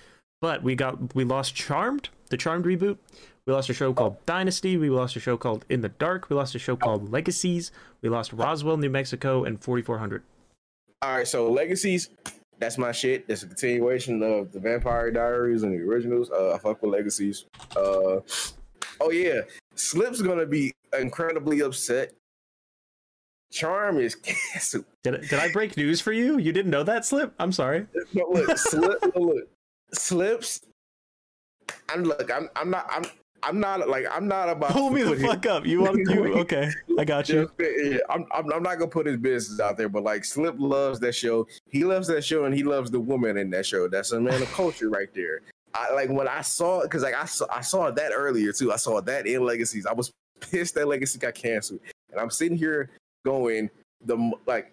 but we got we lost charmed the charmed reboot we lost a show called dynasty we lost a show called in the dark we lost a show called legacies we lost roswell new mexico and 4400 All right, so Legacies, that's my shit. That's a continuation of the Vampire Diaries and the originals. Uh, I fuck with Legacies. Uh, oh yeah, Slip's gonna be incredibly upset. Charm is canceled. (laughs) did, I- did i break news for you you didn't know that slip i'm sorry No, look, (laughs) Slip, look, Slips. I'm look. I'm. I'm not. I'm. I'm not like. I'm not about. pull to me the put his- fuck up you want (laughs) you okay i got you Yeah, I'm, I'm, I'm not gonna put his business out there, but like Slip loves that show. He loves that show, and he loves the woman in that show. That's a man of culture right there. I like when I saw because like I saw I saw that earlier too. I saw that in Legacies. I was pissed that Legacy got canceled, and I'm sitting here going the like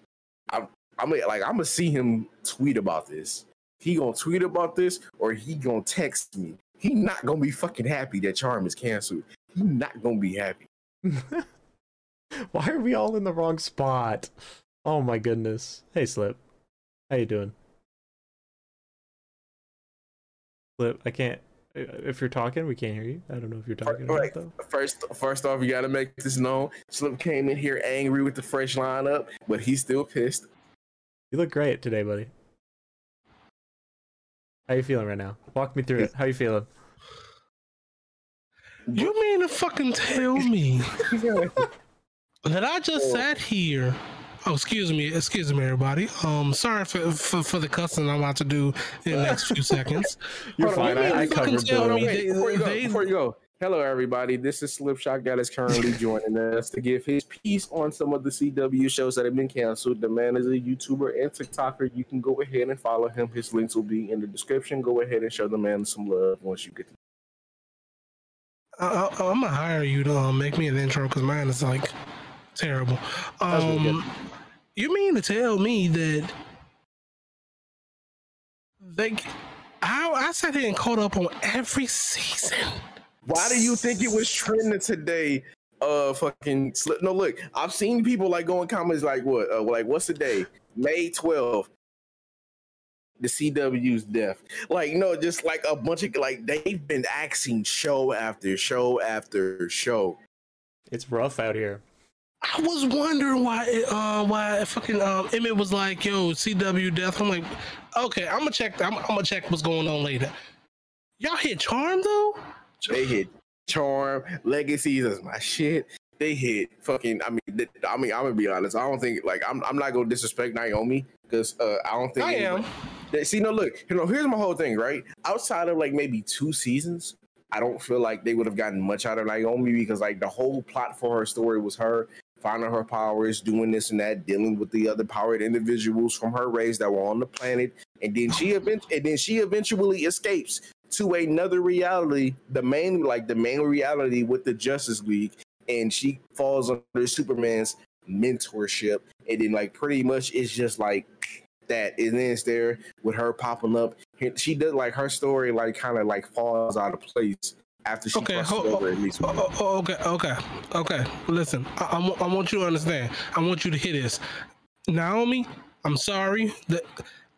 I'm I'm like I'm gonna see him tweet about this. He gonna tweet about this, or he gonna text me. He not gonna be fucking happy that Charm is canceled. He not gonna be happy. (laughs) Why are we all in the wrong spot? Oh my goodness. Hey Slip. How you doing? Slip, I can't if you're talking, we can't hear you. I don't know if you're talking or not though. First, first off, you got to make this known. Slip came in here angry with the fresh lineup, but he's still pissed. You look great today, buddy. How you feeling right now? Walk me through it. How you feeling? You mean to fucking tell me (laughs) that I just sat here? Oh, excuse me, excuse me, everybody. Um, sorry for for, for the cussing I'm about to do in the next few seconds. (laughs) You're Hold fine. you I, I mean covered tell both. me Wait, they- before you go, they- before you go. Hello, everybody. This is SlipShock that is currently (laughs) joining us to give his piece on some of the CW shows that have been canceled. The man is a YouTuber and TikToker. You can go ahead and follow him. His links will be in the description. Go ahead and show the man some love once you get to I, I, I'm gonna hire you to um, make me an intro because mine is like terrible. was good. Um, you mean to tell me that they? I, I sat here and caught up on every season. Why do you think it was trending today? Uh, fucking slip. No, look, I've seen people like going comments like, "What? Uh, like, what's the day? May 12th. The CW's death. Like, no, just like a bunch of like they've been axing show after show after show. It's rough out here. I was wondering why uh why fucking um Emmett was like, yo, CW death. I'm like, okay, I'm gonna check I'm, I'm gonna check what's going on later. Y'all hit charm though? They hit Charm, Legacies is my shit. They hit fucking. I mean, th- I mean, I'm gonna be honest. I don't think like I'm. I'm not gonna disrespect Naomi because uh, I don't think I am. They- See, no, look, you know, here's my whole thing, right? Outside of like maybe two seasons, I don't feel like they would have gotten much out of Naomi because like the whole plot for her story was her finding her powers, doing this and that, dealing with the other powered individuals from her race that were on the planet, and then she (sighs) event- and then she eventually escapes to another reality, the main like the main reality with the Justice League, and she falls under Superman's mentorship, and then like pretty much it's just like that, and then it's there with her popping up. She does like her story like kind of like falls out of place after she Okay, crosses ho- over at least. Oh, oh, oh, okay, okay, okay. Listen, I, I, want you to understand. I want you to hear this. Naomi, I'm sorry that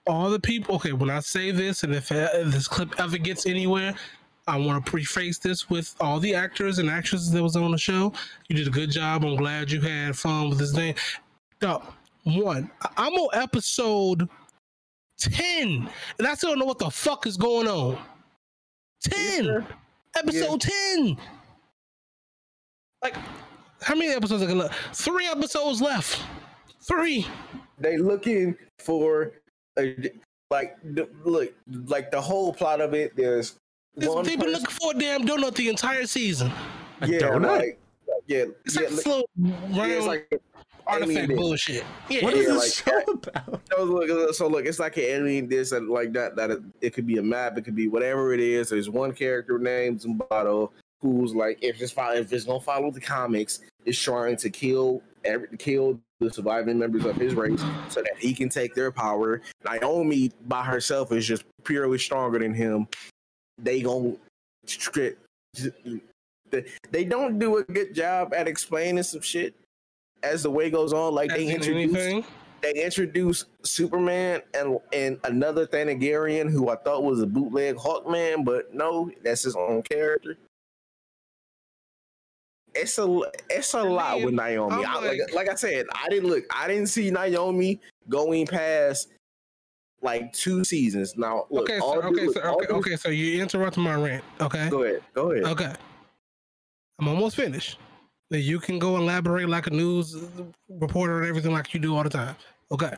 all the people. Okay, when I say this, and if, uh, if this clip ever gets anywhere, I want to preface this with all the actors and actresses that was on the show. You did a good job. I'm glad you had fun with this thing. No, one, I- I'm on episode ten, and I still don't know what the fuck is going on. Ten episode 10 like how many episodes are gonna three episodes left. Three. They looking for a, like the, look like the whole plot of it. There's There's one people person- looking for a damn donut the entire season. A yeah, donut? like yeah, it's yeah, like look- slow yeah, round. it's like artifact alien. bullshit yeah What is Yeah, this like- show (laughs) about? So look, so look, it's like an alien this and like that. That it, it could be a map, it could be whatever it is. There's one character named Zumbado who's like, if it's follow, if it's gonna follow the comics, is trying to kill every kill the surviving members of his race so that he can take their power. Naomi by herself is just purely stronger than him. They gon' strip. They, they don't do a good job at explaining some shit as the way goes on. Like they introduce they introduced Superman and and another Thanagarian who I thought was a bootleg Hawkman, but no, that's his own character. It's a it's a I lot mean, with Naomi. I'm like, like- I said, I didn't look. I didn't see Naomi going past like two seasons. Now, look, okay so, okay due- so all okay, due- okay so you interrupted my rant okay Go ahead. Go ahead. okay i'm almost finished Then you can go elaborate like a news reporter and everything like you do all the time. Okay.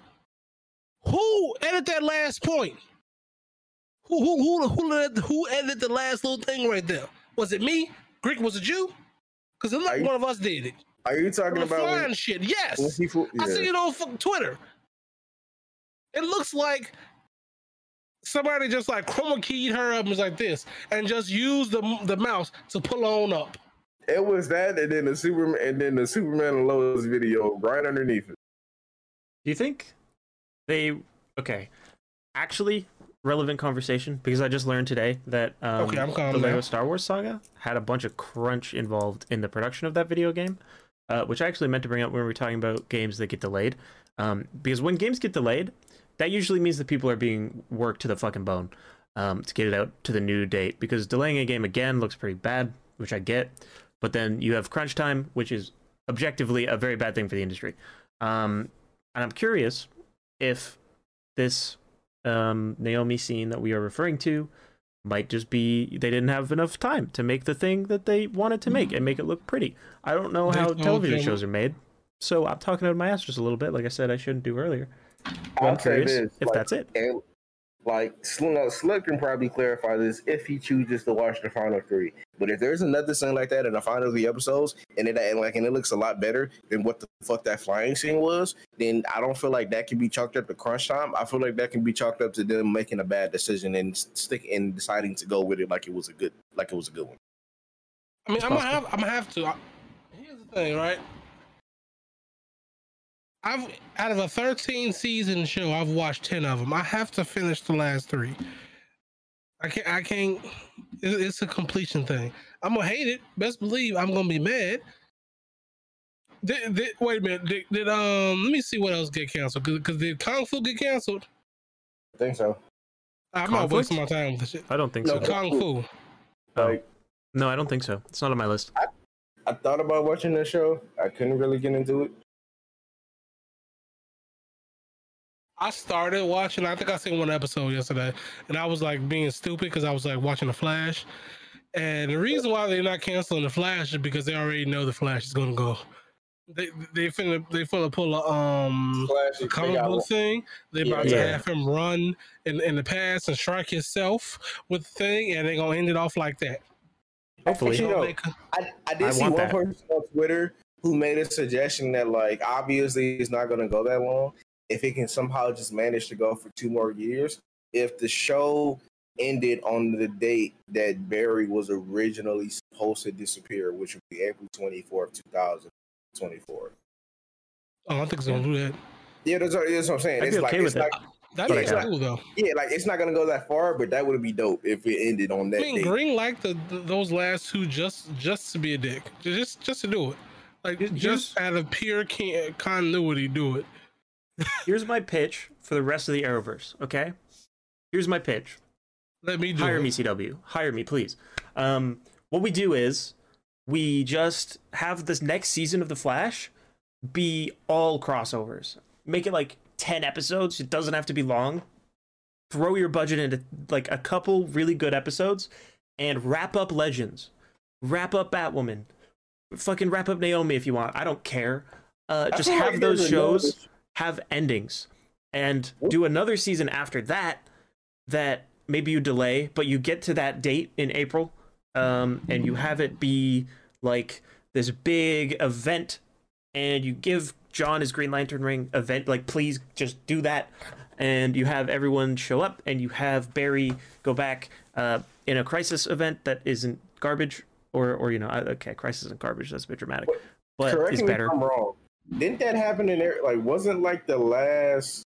Who edited that last point? Who who who who, who edited the last little thing right there? Was it me? Greek was it you? Because it looked like one of us did it. Are you talking about flying when, shit. Yes. flew- I see it on Twitter. It looks like somebody just like chroma keyed her up and was like this, and just used the the mouse to pull on up. It was that, and then the Superman, and then the Superman and Lois video right underneath it. Do you think they okay? Actually, relevant conversation because I just learned today that um, Okay, I'm the calm Lego now. Star Wars saga had a bunch of crunch involved in the production of that video game. uh, which I actually meant to bring up when we were talking about games that get delayed. Um, because when games get delayed, that usually means that people are being worked to the fucking bone um, to get it out to the new date. Because delaying a game again looks pretty bad, which I get. But then you have crunch time, which is objectively a very bad thing for the industry. Um, and I'm curious if this um, Naomi scene that we are referring to might just be they didn't have enough time to make the thing that they wanted to make and make it look pretty. I don't know how television shows are made, so I'm talking out of my ass just a little bit. Like I said, I shouldn't do earlier. But I'm curious this, if like, that's it. Like Slug can probably clarify this if he chooses to watch the final three. But if there's another scene like that in the final three episodes, and it and like and it looks a lot better than what the fuck that flying scene was, then I don't feel like that can be chalked up to crunch time. I feel like that can be chalked up to them making a bad decision and stick and deciding to go with it like it was a good like it was a good one. I mean, I'm gonna have, I'm gonna have to. I, here's the thing, right? I've out of a 13 season show, I've watched 10 of them. I have to finish the last three. I can't. I can't. It's a completion thing. I'm gonna hate it. Best believe I'm gonna be mad. Did, did, wait a minute. Did, did um? Let me see what else get canceled. Cause did Kung Fu get canceled? I think so. I'm not Conflict? wasting my time with this shit. I don't think No, so. So Kung Fu. Oh. No, I don't think so. It's not on my list. I thought about watching the show. I couldn't really get into it. I started watching. I think I seen one episode yesterday, and I was like being stupid because I was like watching the Flash. And the reason why they're not canceling the Flash is because they already know the Flash is gonna go. They they finna they finna pull a um Flash, a they comic got book thing. They about Yeah. to have him run in, in the past and strike himself with the thing, and they gonna end it off like that. Hopefully. Actually, Don't no. make a- I, I did I see one that. person on Twitter who made a suggestion that like obviously it's not going to go that long. If it can somehow just manage to go for two more years, if the show ended on the date that Barry was originally supposed to disappear, which would be April twenty fourth, two thousand twenty four. Oh, I think it's gonna do that. Yeah, that's, what- that's what I'm saying. I'd it's be like okay it's with it. not, That'd Yeah, be cool uh, though. yeah, like it's not going to go that far, but that would be dope if it ended on that I mean, date. Green liked the, th those last two just just to be a dick, just just to do it, like Here's- just out of pure can- continuity, do it. Here's my pitch for the rest of the Arrowverse. Okay. Here's my pitch. Let me do Hire it. me, CW. Hire me, please. Um, what we do is we just have this next season of The Flash be all crossovers. Make it like 10 episodes. It doesn't have to be long. Throw your budget into like a couple really good episodes and wrap up Legends. Wrap up Batwoman. Fucking wrap up Naomi if you want. I don't care. Uh, just have those shows have endings. And do another season after that that maybe you delay but you get to that date in april um, and you have it be like this big event and you give john his green lantern ring event like please just do that. And you have everyone show up and you have barry go back uh, in a crisis event that isn't garbage or or you know okay crisis isn't garbage that's a bit dramatic but Correct is me better. If I'm wrong. Didn't that happen in there? Like, wasn't like the last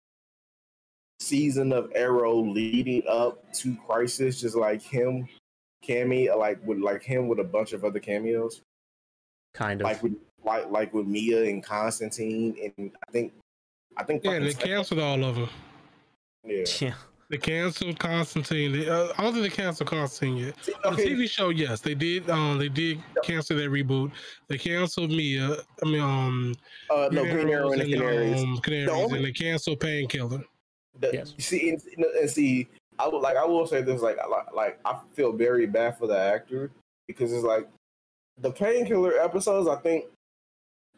season of Arrow leading up to Crisis, just like him, cameo, like with like him with a bunch of other cameos, kind of like with like like with Mia and Constantine, and I think I think Yeah, they Spectre- canceled all of them. yeah. yeah They canceled Constantine. They, uh, I don't think they canceled Constantine yet. See, On the TV show, yes, they did. Um, they did cancel that reboot. They canceled Mia. I mean, um, uh, no Green Arrow and the Canaries. um, Canaries, only- and they canceled Painkiller. The, Yes. You see, and, and see, I would like I will say this like like- like I feel very bad for the actor because it's like the painkiller episodes. I think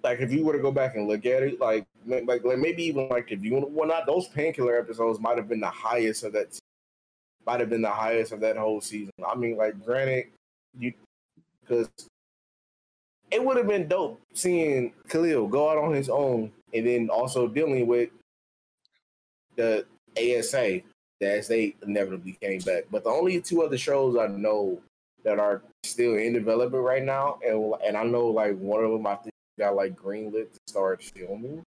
like if you were to go back and look at it, like like, like maybe even like if you want, well not those painkiller episodes might have been the highest of that might have been the highest of that whole season. I mean, like granted, you because it would have been dope seeing Khalil go out on his own and then also dealing with the ASA as they inevitably came back. But the only two other shows I know that are still in development right now, and and I know like one of them I think got like greenlit to start filming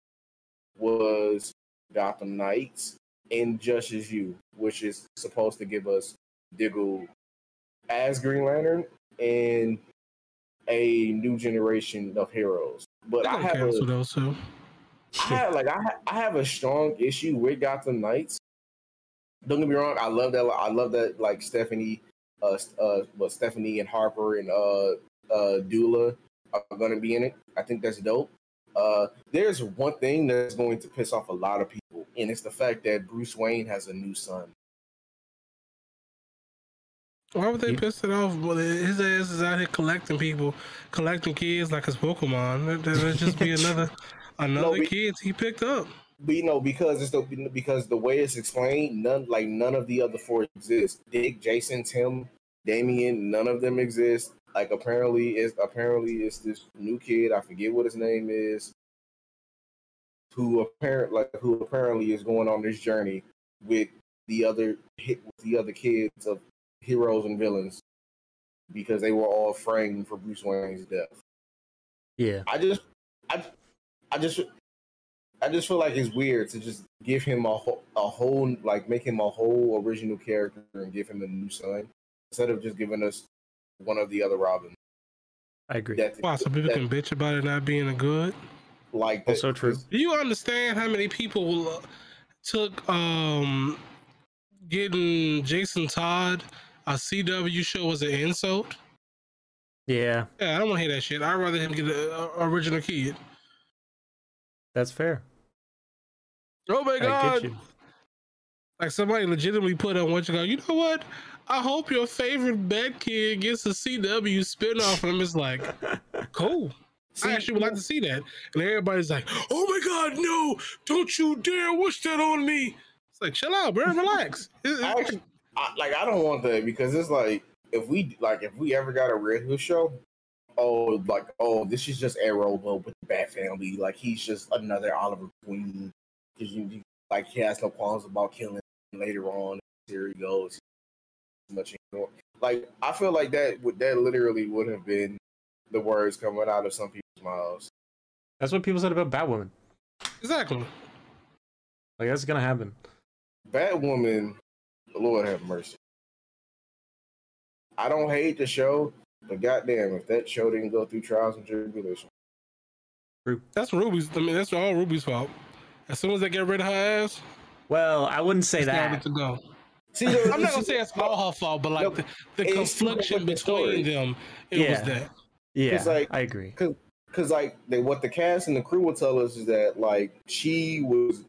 was Gotham Knights and Justice U, which is supposed to give us Diggle as Green Lantern and a new generation of heroes. But I have cancel a, those too. I have like I, ha- I have a strong issue with Gotham Knights. Don't get me wrong, I love that. I love that like Stephanie, uh, uh, but Stephanie and Harper and uh, uh, Dula are gonna be in it. I think that's dope. Uh, there's one thing that's going to piss off a lot of people, and it's the fact that Bruce Wayne has a new son. Why would they You- piss it off? Well, his ass is out here collecting people, collecting kids like his Pokemon. That- that- That'd just be (laughs) another another we- kids he picked up. But you know, because it's the because the way it's explained, none like none of the other four exist. Dick, Jason, Tim, Damian, none of them exist. Like apparently is apparently it's this new kid, I forget what his name is, who apparent like who apparently is going on this journey with the other hit with the other kids of heroes and villains because they were all framed for Bruce Wayne's death. Yeah. I just, I, I just, I just feel like it's weird to just give him a whole, a whole, like make him a whole original character and give him a new son instead of just giving us one of the other Robins. I agree. That, Wow, so people that- can bitch about it not being a good. like that- Also true. Do you understand how many people uh, took um getting Jason Todd a CW show as an insult? Yeah, Yeah, I don't want to hear that shit. I'd rather him get an original kid. that's fair. Oh my I god! get you. Like somebody legitimately put on what you go. You know what? I hope your favorite bad kid gets a CW spinoff, and I'm just like, (laughs) cool. See, I actually would like to see that. And everybody's like, oh my god, no! Don't you dare wish that on me! It's like, chill out, bro. Relax. (laughs) I actually, I, like, I don't want that because it's like if we like if we ever got a Red Hood show, oh, like oh, this is just Arrow but with the Bat Family. Like he's just another Oliver Queen because you, you like he has no qualms about killing later on. Here he goes. Much anymore. Like I feel like that would that literally would have been the words coming out of some people's mouths. That's what people said about Batwoman. exactly. Like that's gonna happen. Batwoman, the Lord have mercy. I don't hate the show, but goddamn, if that show didn't go through trials and tribulations, That's Ruby's. I mean, that's all Ruby's fault. As soon as they get rid of her ass, Well, I wouldn't say that. to go. See, I'm not gonna say it's all her fault, but like No, the, the confliction much of between them, it was Yeah. that. Yeah, It's like- I agree. because like they, what the cast and the crew will tell us is that like she was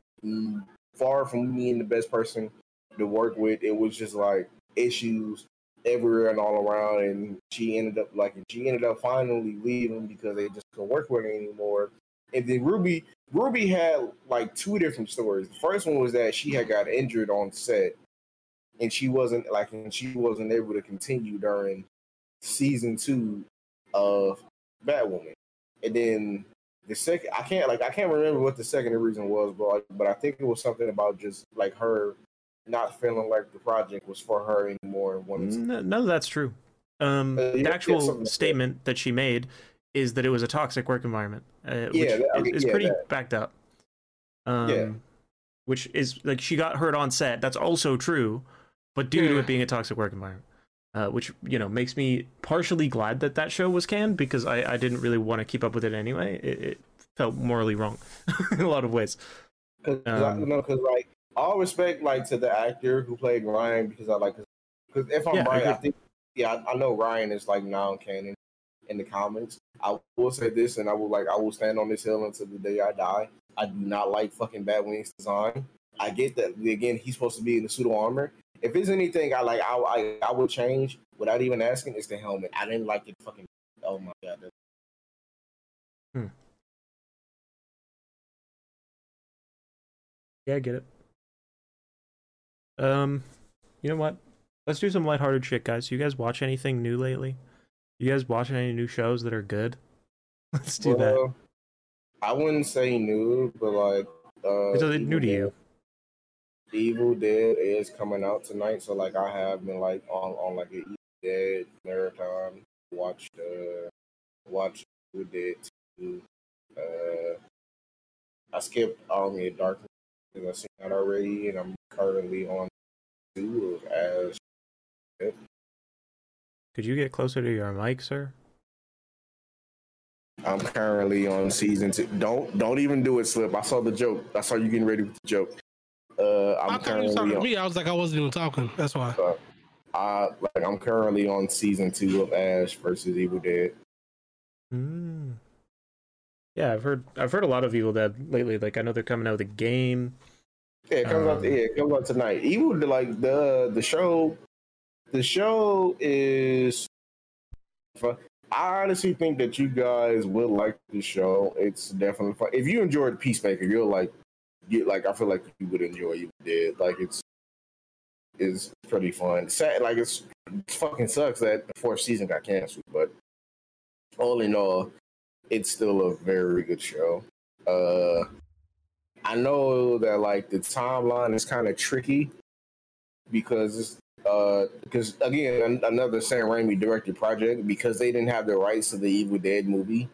far from being the best person to work with. It was just like issues everywhere and all around, and she ended up like she ended up finally leaving because they just couldn't work with her anymore. And then Ruby, Ruby had like two different stories. The first one was that she had got injured on set, and she wasn't like, and she wasn't able to continue during season two of Batwoman. And then the second, I can't like I can't remember what the second reason was, but like, but I think it was something about just like her not feeling like the project was for her anymore. And No, none of that's true. Um, Uh, the actual something like that. statement that she made is that it was a toxic work environment, uh, which Yeah, that- I is, mean, is yeah, pretty that. backed up. Um, Yeah. Which is like she got hurt on set. That's also true, but due to it being a toxic work environment, uh, which you know makes me partially glad that that show was canned because I, I didn't really want to keep up with it anyway. It, it felt morally wrong (laughs) in a lot of ways. Cause, Um, you know, because like all respect like to the actor who played Ryan because I like because if I'm Yeah, right, I, agree. think yeah, I, I know Ryan is like non-canon in the comics. I will say this, and I will like I will stand on this hill until the day I die. I do not like fucking Batwing's design. I get that again. He's supposed to be in the pseudo armor. If there's anything I like, I, I I would change without even asking. It's the helmet. I didn't like it. Fucking oh my god. that- Yeah, I get it. Um, you know what? Let's do some lighthearted shit, guys. You guys watch anything new lately? You guys watching any new shows that are good? (laughs) Let's do that. I wouldn't say new, but like uh, It's new to you. Evil Dead is coming out tonight, so like I have been like on on like a Evil Dead marathon. Watched uh watched Evil Dead two. Uh, I skipped Army of Darkness because I've seen that already, and I'm currently on two of Ash. Could you get closer to your mic, sir? I'm currently on season two. Don't don't even do it, Slip. I saw the joke. I saw you getting ready with the joke. Uh, I'm I thought you was talking currently to me. I was like, I wasn't even talking. That's why. uh, like I'm currently on season two of Ash versus Evil Dead. Mm. Yeah, I've heard I've heard a lot of Evil Dead lately. Like I know they're coming out with a game. Yeah, it comes out. Um, Yeah, it comes out tonight. Evil like the the show. The show is. I honestly think that you guys will like the show. It's definitely fun. If you enjoyed Peacemaker, you'll like. Get like I feel like you would enjoy Evil Dead. Like it's. It's pretty fun. Sad, like it's it fucking sucks that the fourth season got canceled, but all in all, it's still a very good show. Uh, I know that like the timeline is kind of tricky because it's uh because again an- another Sam Raimi directed project because they didn't have the rights to the Evil Dead movie.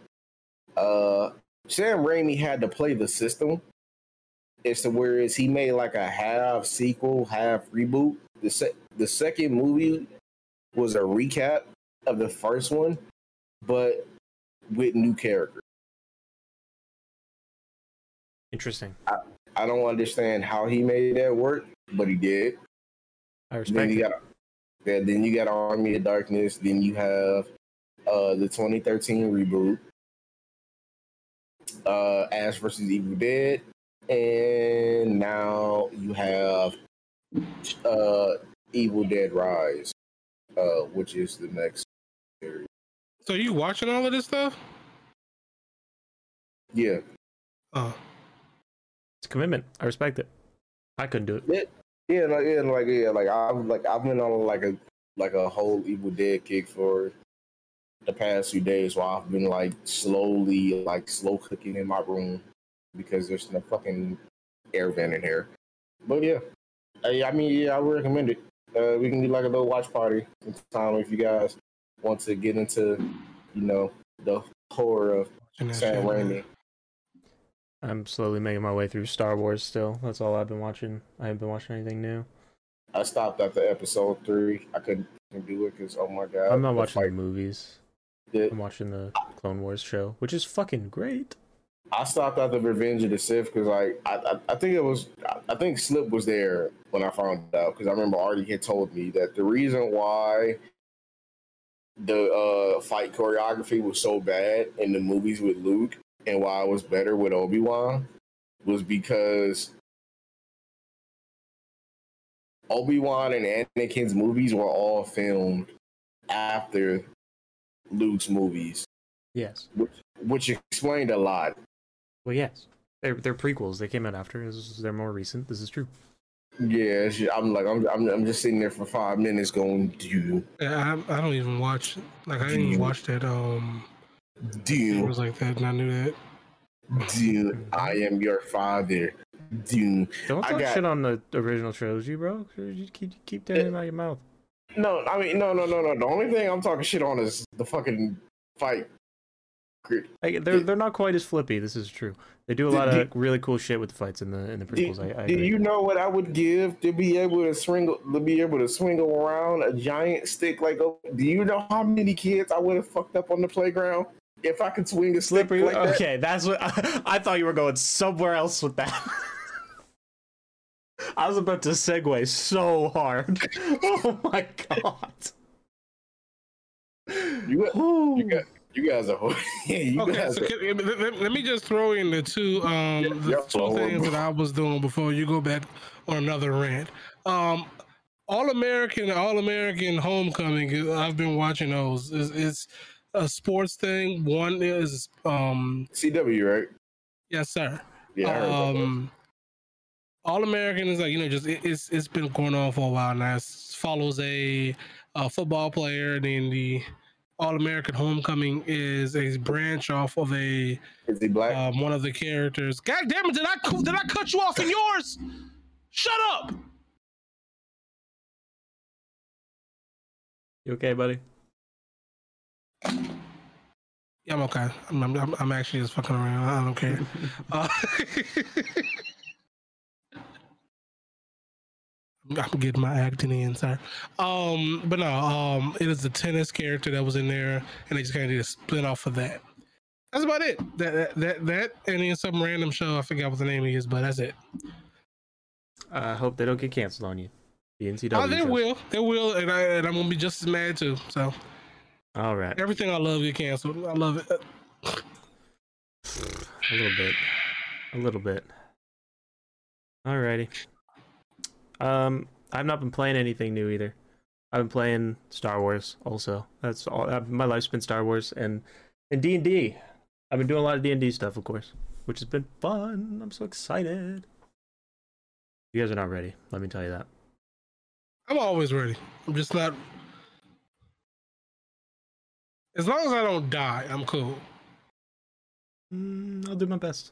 Uh, Sam Raimi had to play the system. It's to whereas he made like a half sequel, half reboot. The se- the second movie was a recap of the first one, but with new characters. Interesting. I I don't understand how he made that work, but he did. I respect. Then you it. got yeah, then you got Army of Darkness. Then you have uh, the 2013 reboot, uh, Ash versus Evil Dead, and now you have uh, Evil Dead Rise, uh, which is the next. series. So you watching all of this stuff? Yeah, Oh, It's commitment. I respect it. I couldn't do it. yeah, like yeah, like yeah, like I've like I've been on like a like a whole Evil Dead kick for the past few days, while I've been like slowly like slow cooking in my room because there's no fucking air vent in here. But yeah, I, I mean, yeah, I would recommend it. Uh, we can do like a little watch party sometime if you guys want to get into, you know, the horror of watching Sam. Raimi. I'm slowly making my way through Star Wars still. That's all I've been watching. I haven't been watching anything new. I stopped after episode three. I couldn't do it because oh my god, I'm not the watching the movies. the- I'm watching the Clone Wars show, which is fucking great. I stopped after Revenge of the Sith because like I, I I think it was I- I think Slip was there when I found out because I remember Artie had told me that the reason why the uh, fight choreography was so bad in the movies with Luke and why it was better with Obi Wan was because Obi Wan and Anakin's movies were all filmed after Luke's movies, Yes. which which explained a lot. Well, yes. They're they're prequels. They came out after. This is, they're more recent. This is true. Yeah, it's I'm like I'm, I'm I'm just sitting there for five minutes going, do Yeah, I, I don't even watch. Like I didn't even watch that. Um, it do was like that, and I knew that. do I am your father. Do Don't I talk got- shit on the original trilogy, bro. You keep keep that in out your mouth. no, I mean no no no no. The only thing I'm talking shit on is the fucking fight. Like, they're they're not quite as flippy. This is true. They do a lot do- of really cool shit with the fights in the in the Do, prequels. I, I do you know what I would give to be able to swing to be able to swing around a giant stick like? Do you know how many kids I would have fucked up on the playground if I could swing a Slippery. like that? okay, that's what (laughs) I, thought you were going somewhere else with that. (laughs) I was about to segue so hard. (laughs) Oh my god. You you got- You guys are (laughs) you Okay, guys so are- can, let, let- me just throw in the two um Yeah, the two throw things in. that I was doing before you go back on another rant. Um, All American, All American Homecoming. I've been watching those. It's, it's a sports thing. One is um CW, right? yes sir. Yeah, I heard about that. um, All American is like you know just it, it's it's been going on for a while now. It follows a, a football player, and then the All American Homecoming is a branch off of a Is he black? um, one of the characters. God damn it! Did I did I cut you off in yours? Shut up! You okay, buddy? Yeah, I'm okay. I'm I'm, I'm- I'm actually just fucking around. I don't care. (laughs) Uh, (laughs) I'm getting my acting in, sir. Um, but no, um, it is the tennis character that was in there, and they just kind of did a split off of that. That's about it. That that that, that and then some random show. I forgot what the name is, but that's it. I hope they don't get canceled on you. The NCAA. Oh, they shows. will. They will, and I and I'm gonna be just as mad too. So All right. everything I love get canceled. I love it. A little bit. A little bit. Alrighty. Um, I've not been playing anything new either. I've been playing Star Wars also. That's all. uh, My life's been Star Wars and and D and D. I've been doing a lot of D and D stuff, of course, which has been fun. I'm so excited. You guys are not ready. Let me tell you that. I'm always ready. I'm just not. As long as I don't die, I'm cool. Mm, I'll do my best.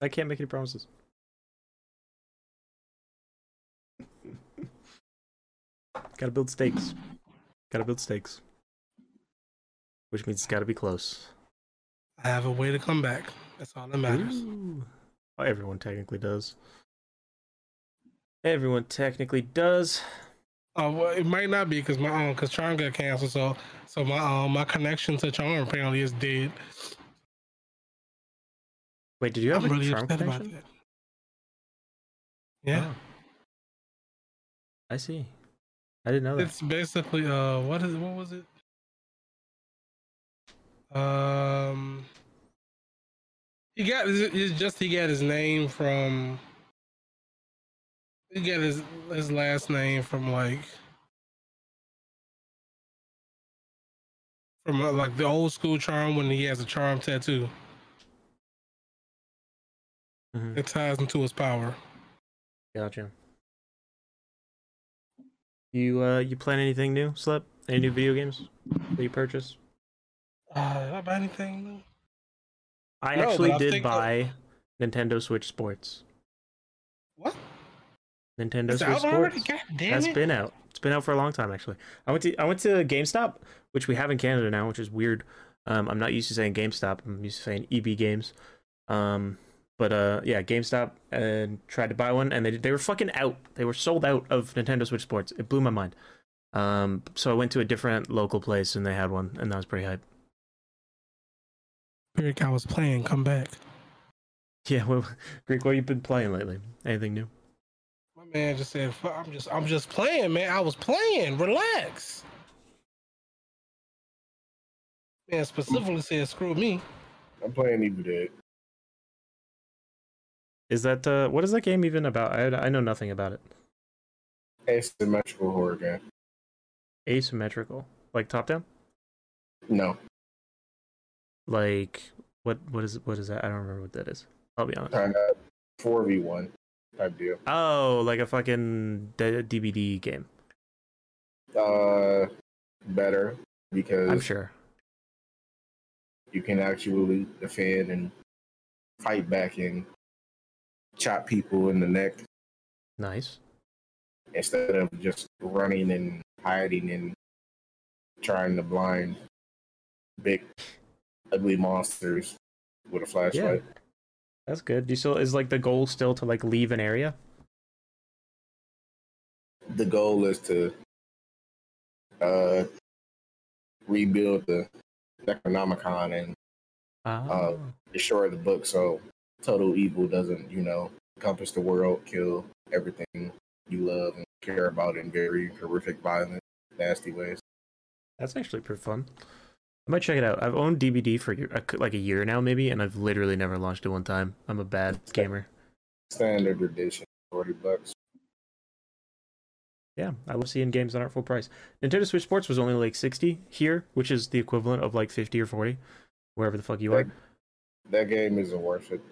I can't make any promises. Gotta build stakes. Gotta build stakes. Which means it's gotta be close. I have a way to come back. That's all that matters. Ooh. Well, everyone technically does. Everyone technically does. Uh, well, it might not be because my um, because Charmed got canceled, so so my um my connection to Charmed apparently is dead. Wait, did you have I'm a really Charm connection? that. Yeah, Oh. I see. I didn't know that. it's basically uh what is what was it? Um, he got it's just he got his name from. He got his his last name from like from uh, like the old school charm when he has a charm tattoo. Mhm. It ties into his power. Gotcha. You uh you plan anything new, Slip? Any new video games that you purchase? Uh, did I buy anything? new? I No, actually I did buy Nintendo Switch Sports. What? Nintendo It's Switch? Sports. God damn That's it! been out. It's been out for a long time actually. I went to I went to GameStop, which we have in Canada now, which is weird. Um, I'm not used to saying GameStop. I'm used to saying EB Games. Um, but uh, yeah, GameStop and tried to buy one, and they they were fucking out. They were sold out of Nintendo Switch Sports. It blew my mind. Um, so I went to a different local place, and they had one, and that was pretty hype. Eric, I was playing. Come back. Yeah, well, (laughs) Greek, what have you been playing lately? Anything new? My man just said, "I'm just, I'm just playing, man. I was playing. Relax." Man specifically said, "Screw me." I'm playing Evil Dead. Is that uh, what is that game even about? I I know nothing about it. Asymmetrical horror game. Asymmetrical, like top down. No, Like what? What is what is that? I don't remember what that is. I'll be honest. kind of four v one type deal. Oh, like a fucking D- DBD game. Uh, better because I'm sure. you can actually defend and fight back and chop people in the neck Nice. instead of just running and hiding and trying to blind big ugly monsters with a flashlight. Yeah. That's good. Do you still is like the goal still to like leave an area? The goal is to uh rebuild the Necronomicon and Ah. destroy the book so total evil doesn't, you know, encompass the world, kill everything you love and care about in very horrific, violent, nasty ways. That's actually pretty fun. I might check it out. I've owned DBD for like a year now, maybe, and I've literally never launched it one time. I'm a bad gamer. Standard edition, forty bucks. Yeah, I love seeing games that aren't full price. Nintendo Switch Sports was only like 60 here, which is the equivalent of like 50 or 40, wherever the fuck you are. That game isn't worth it.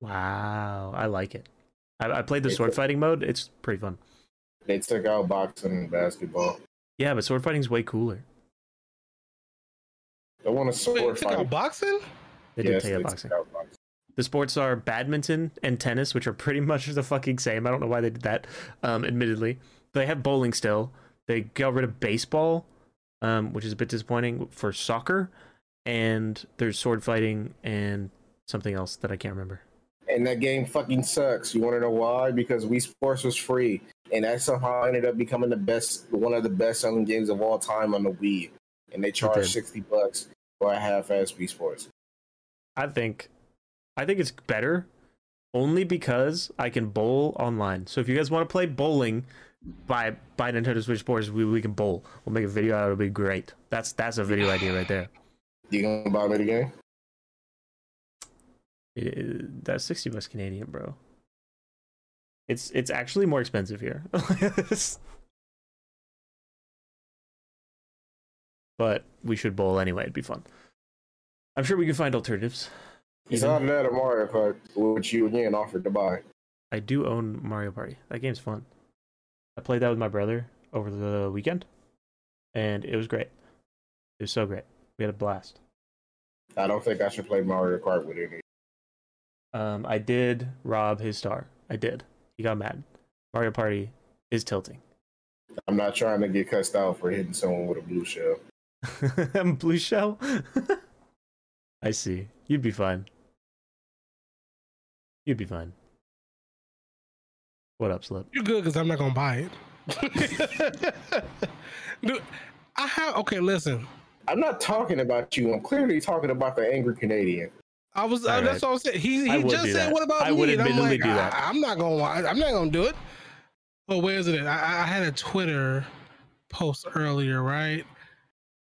Wow, I like it. I, I played the It's sword a- fighting mode. It's pretty fun. They took out boxing and basketball. Yeah, but sword fighting's way cooler. They want a Wait, sword you think fight. I'm boxing? They did Yes, take they out took boxing. out boxing. The sports are badminton and tennis, which are pretty (laughs) much the fucking same. I don't know why they did that. Um, admittedly, they have bowling still. They got rid of baseball, um, which is a bit disappointing for soccer. And there's sword fighting and something else that I can't remember. And that game fucking sucks. You want to know why? Because Wii Sports was free, and that somehow ended up becoming the best, one of the best selling games of all time on the Wii. And they charge charged sixty bucks for a half-ass Wii Sports. I think I think it's better only because I can bowl online. So if you guys want to play bowling, buy buy Nintendo Switch Sports, we, we can bowl. We'll make a video out. It'll be great. That's that's a video idea right there. You gonna buy me the game? It- that's sixty bucks Canadian, bro. It's it's actually more expensive here. (laughs) but we should bowl anyway. It'd be fun. I'm sure we can find alternatives. It's Even- not that a Mario Kart, which you again offered to buy. I do own Mario Party. That game's fun. I played that with my brother over the weekend, and it was great. It was so great. We had a blast. I don't think I should play Mario Kart with any. Um, I did rob his star. I did. He got mad. Mario Party is tilting. I'm not trying to get cussed out for hitting someone with a blue shell. (laughs) Blue shell. (laughs) I see. You'd be fine. You'd be fine. What up, Slip? You're good because I'm not gonna buy it. (laughs) Dude, I have okay. Listen, I'm not talking about you. I'm clearly talking about the angry Canadian. I was. All Uh, that's right. what I was saying. He he just said, that. "What about I me?" And I'm like, do that. I, am not gonna. I'm not gonna do it. Well, where is it? I, I had a Twitter post earlier, right?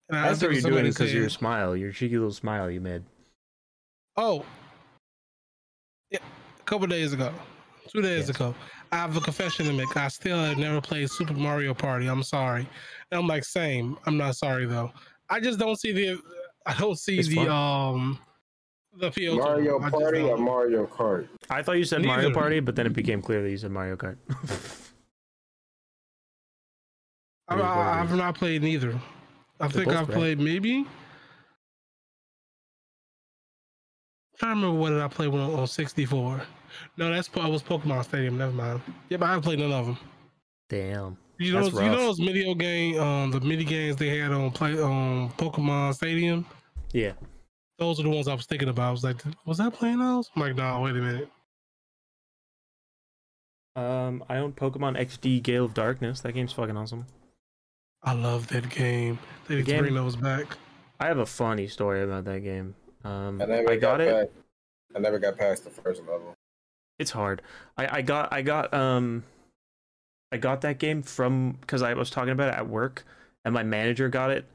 And I That's what you're doing because your smile, your cheeky little smile you made. Oh, yeah, a couple days ago, two days Yes. ago, I have a confession to make. I still have never played Super Mario Party. I'm sorry. And I'm like, same. I'm not sorry though. I just don't see the. I don't see It's the fun. um the appeal. to it. Mario Party or. Mario Kart? I thought you said Mario Party, but then it became clear that you said Mario Kart. (laughs) I, It is what it I, is. I've not played neither. I They're think I've great. played maybe. trying to remember what did I play when on, on 64. No, that's po- I was Pokemon Stadium. Never mind. Yeah, but I haven't played none of them. Damn. You know, That's those, you know rough. those video game, um, the mini games they had on play on Pokemon Stadium. Yeah. Those are the ones I was thinking about. I was like, was that playing those? I'm like, no, wait a minute. Um, I own Pokemon XD Gale of Darkness. That game's fucking awesome. I love that game. They need to bring those back. I have a funny story about that game. Um, I never I got it. Past, I never got past the first level. It's hard. I, I got I got um I got that game from because I was talking about it at work and my manager got it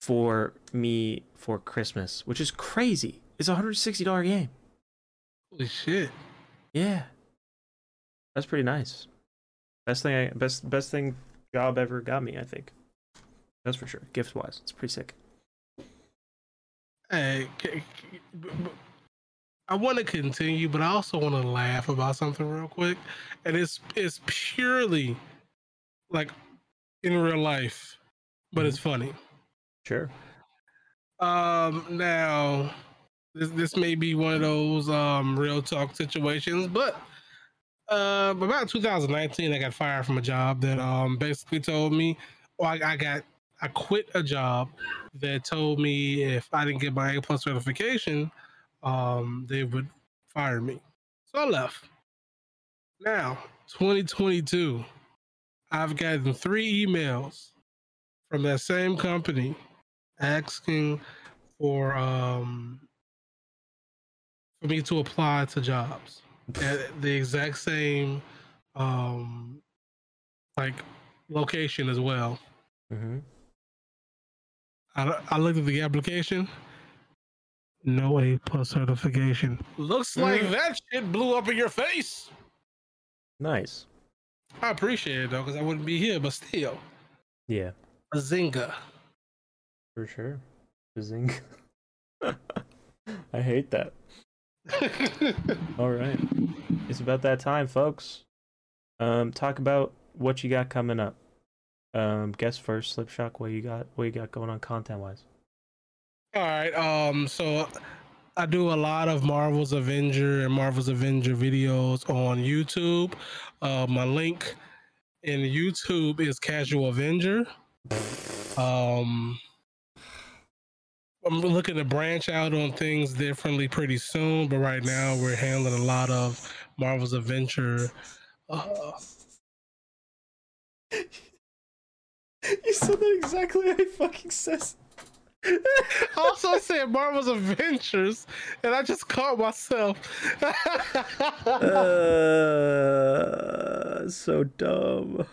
for me for Christmas, which is crazy. It's a hundred sixty dollar game. Holy shit! Yeah, that's pretty nice. Best thing, I, best best thing job ever got me. I think that's for sure. Gift wise, it's pretty sick. Hey, c- c- b- b- I want to continue, but I also want to laugh about something real quick, and it's it's purely like in real life, but it's mm-hmm. funny. Sure. Um, now this this may be one of those um real talk situations, but uh, about 2019, I got fired from a job that um basically told me, well, I, I got I quit a job that told me if I didn't get my A plus certification, um, they would fire me. So I left. Now, 2022, I've gotten three emails from that same company asking for um for me to apply to jobs at the exact same um like location as well. Mm-hmm. I, I looked at the application. No A plus certification. Looks like Mm. that shit blew up in your face. Nice. I appreciate it though, because I wouldn't be here, but still. Yeah, A zinga. For sure. Zing. (laughs) I hate that. (laughs) All right. It's about that time, folks. Um, talk about what you got coming up. Um, guess first, SlipShock. What you got? What you got going on content wise? All right. Um. So I do a lot of Marvel's Avenger and Marvel's Avenger videos on YouTube. Uh, my link in YouTube is Casual Avenger. (laughs) Um. I'm looking to branch out on things differently pretty soon, but right now we're handling a lot of Marvel's Adventure. Uh, (laughs) you said that exactly. I fucking says. also said Marvel's Adventures, and I just caught myself. uh, so dumb.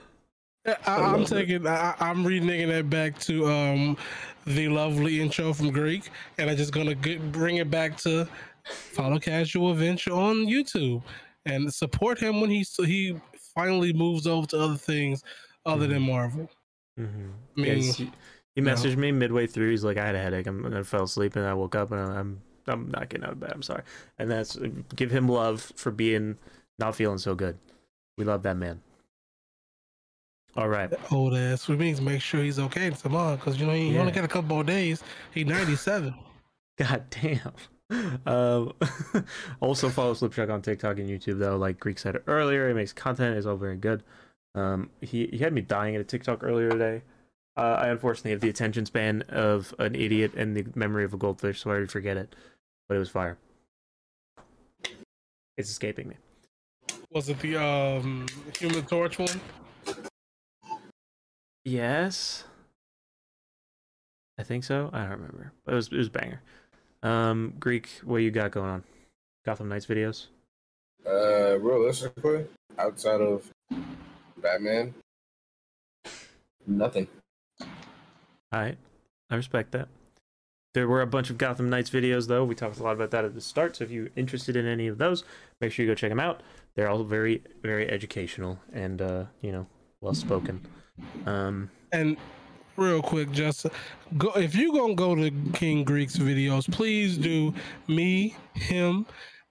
I, I'm taking. I, I'm reneging that back to um the lovely intro from Greek, and I'm just gonna get, bring it back to follow Casual Adventure on YouTube and support him when he he finally moves over to other things other than Marvel. Mm-hmm. I mean, Yes, he, he no. messaged me midway through. He's like, "I had a headache. I'm, I fell asleep, and I woke up, and I'm I'm not getting out of bed. I'm sorry." And that's give him love for being not feeling so good. We love that man. All right. old ass, which means make sure he's okay tomorrow, because you know he only Yeah. got a couple more days. He's 97. (laughs) God damn. Um, (laughs) also follow SlipShock on TikTok and YouTube though. Like Greek said earlier, he makes content. is all very good. Um, he he had me dying at a TikTok earlier today. Uh, I unfortunately have the attention span of an idiot and the memory of a goldfish, so I already forget it. But it was fire. It's escaping me. Was it the um Human Torch one? Yes. I think so. I don't remember. But it was it was banger. Um, Greek, what you got going on? Gotham Knights videos? Uh, realistically, outside of Batman, nothing. Alright. I respect that. There were a bunch of Gotham Knights videos though. We talked a lot about that at the start, so if you're interested in any of those, make sure you go check them out. They're all very, very educational and uh, you know, well spoken. Um And real quick, just go if you gonna go to King Greek's videos, please do me, him,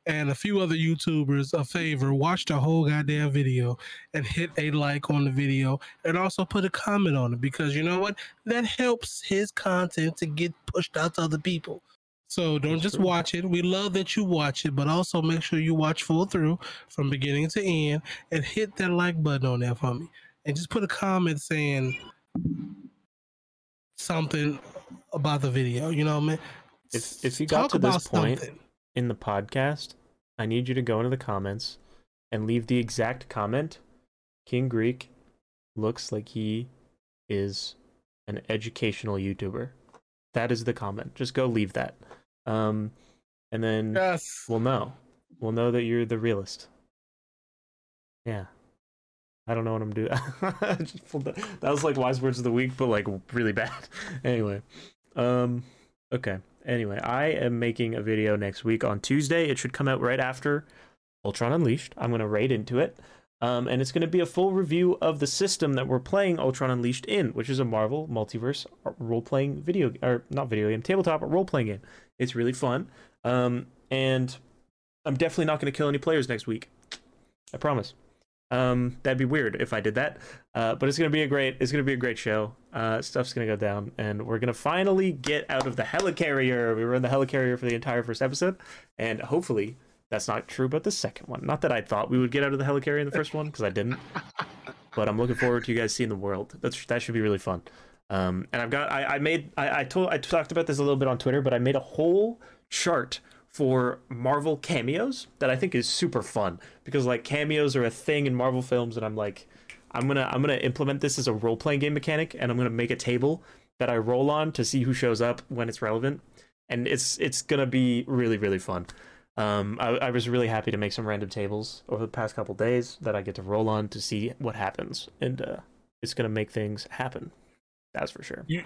and a few other YouTubers a favor. Watch the whole goddamn video and hit a like on the video, and also put a comment on it because you know what? That helps his content to get pushed out to other people. So don't just watch it. We love that you watch it, but also make sure you watch full through from beginning to end and hit that like button on there for me. And just put a comment saying something about the video. You know what I mean? If- if you got Talk to this point- something. in the podcast, I need you to go into the comments and leave the exact comment. King Greek looks like he is an educational YouTuber. That is the comment. Just go leave that. Um and then yes, we'll know. We'll know that you're the realist. Yeah. I don't know what I'm doing. (laughs) That. was like wise words of the week, but like really bad. (laughs) anyway, um, okay. Anyway, I am making a video next week on Tuesday. It should come out right after Ultron Unleashed. I'm gonna raid into it, um, and it's gonna be a full review of the system that we're playing Ultron Unleashed in, which is a Marvel multiverse role playing video or not video game, tabletop role playing game. It's really fun. Um, and I'm definitely not to kill any players next week. I promise. Um, that'd be weird if I did that. Uh, but it's gonna be a great. It's gonna be a great show. Uh, stuff's gonna go down, and we're gonna finally get out of the helicarrier. We were in the helicarrier for the entire first episode, and hopefully that's not true about the second one. Not that I thought we would get out of the helicarrier in the first one, because I didn't. But I'm looking forward to you guys seeing the world. That's that should be really fun. Um, and I've got I, I made I, I told I talked about this a little bit on Twitter, but I made a whole chart for Marvel cameos that I think is super fun because like cameos are a thing in Marvel films, and I'm like, I'm gonna I'm gonna implement this as a role playing game mechanic, and I'm gonna make a table that I roll on to see who shows up when it's relevant, and it's it's gonna be really really fun. Um, I, I was really happy to make some random tables over the past couple days that I get to roll on to see what happens, and uh, it's gonna make things happen. That's for sure. you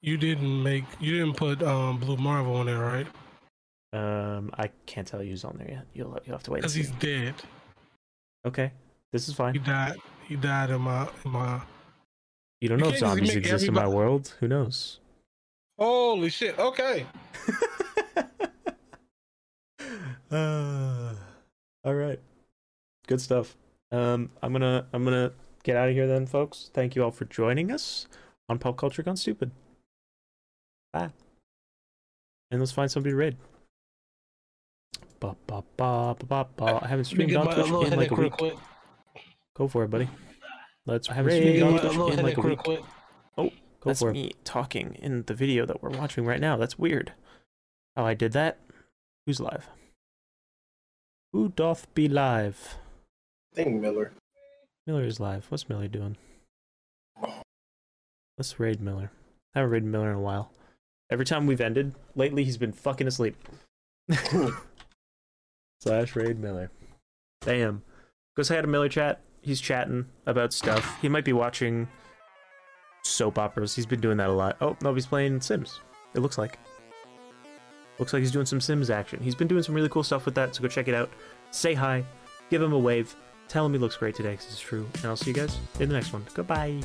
you didn't make you didn't put um Blue Marvel on there, right? Um, I can't tell you who's on there yet. You'll you'll have to wait. Because he's dead. Okay, this is fine. He died. He died in my in my. You don't You know if zombies exist in my world. Who knows? Holy shit! Okay. (laughs) uh, all right, good stuff. Um, I'm gonna I'm gonna get out of here then, folks. Thank you all for joining us on Pop Culture Gone Stupid. Bye. And let's find somebody to raid. Ba, ba, ba, ba, ba, ba. I haven't Let me streamed get on Twitch in like a week. quick. Go for it, buddy. Let's I haven't raid streamed on on a little Twitch in like a real week. quick. Oh, go That's for it. me talking in the video that we're watching right now. That's weird. How I did that? Who's live? Who doth be live? I think Miller. Miller is live. What's Miller doing? (sighs) Let's raid Miller. I haven't raided Miller in a while. Every time we've ended lately, he's been fucking asleep. (laughs) (laughs) Slash Raid Miller. Damn. Go say hi to Miller chat. He's chatting about stuff. He might be watching soap operas. He's been doing that a lot. Oh, no, he's playing Sims. It looks like. Looks like he's doing some Sims action. He's been doing some really cool stuff with that, so go check it out. Say hi, give him a wave, tell him he looks great today, because it's true. And I'll see you guys in the next one. Goodbye.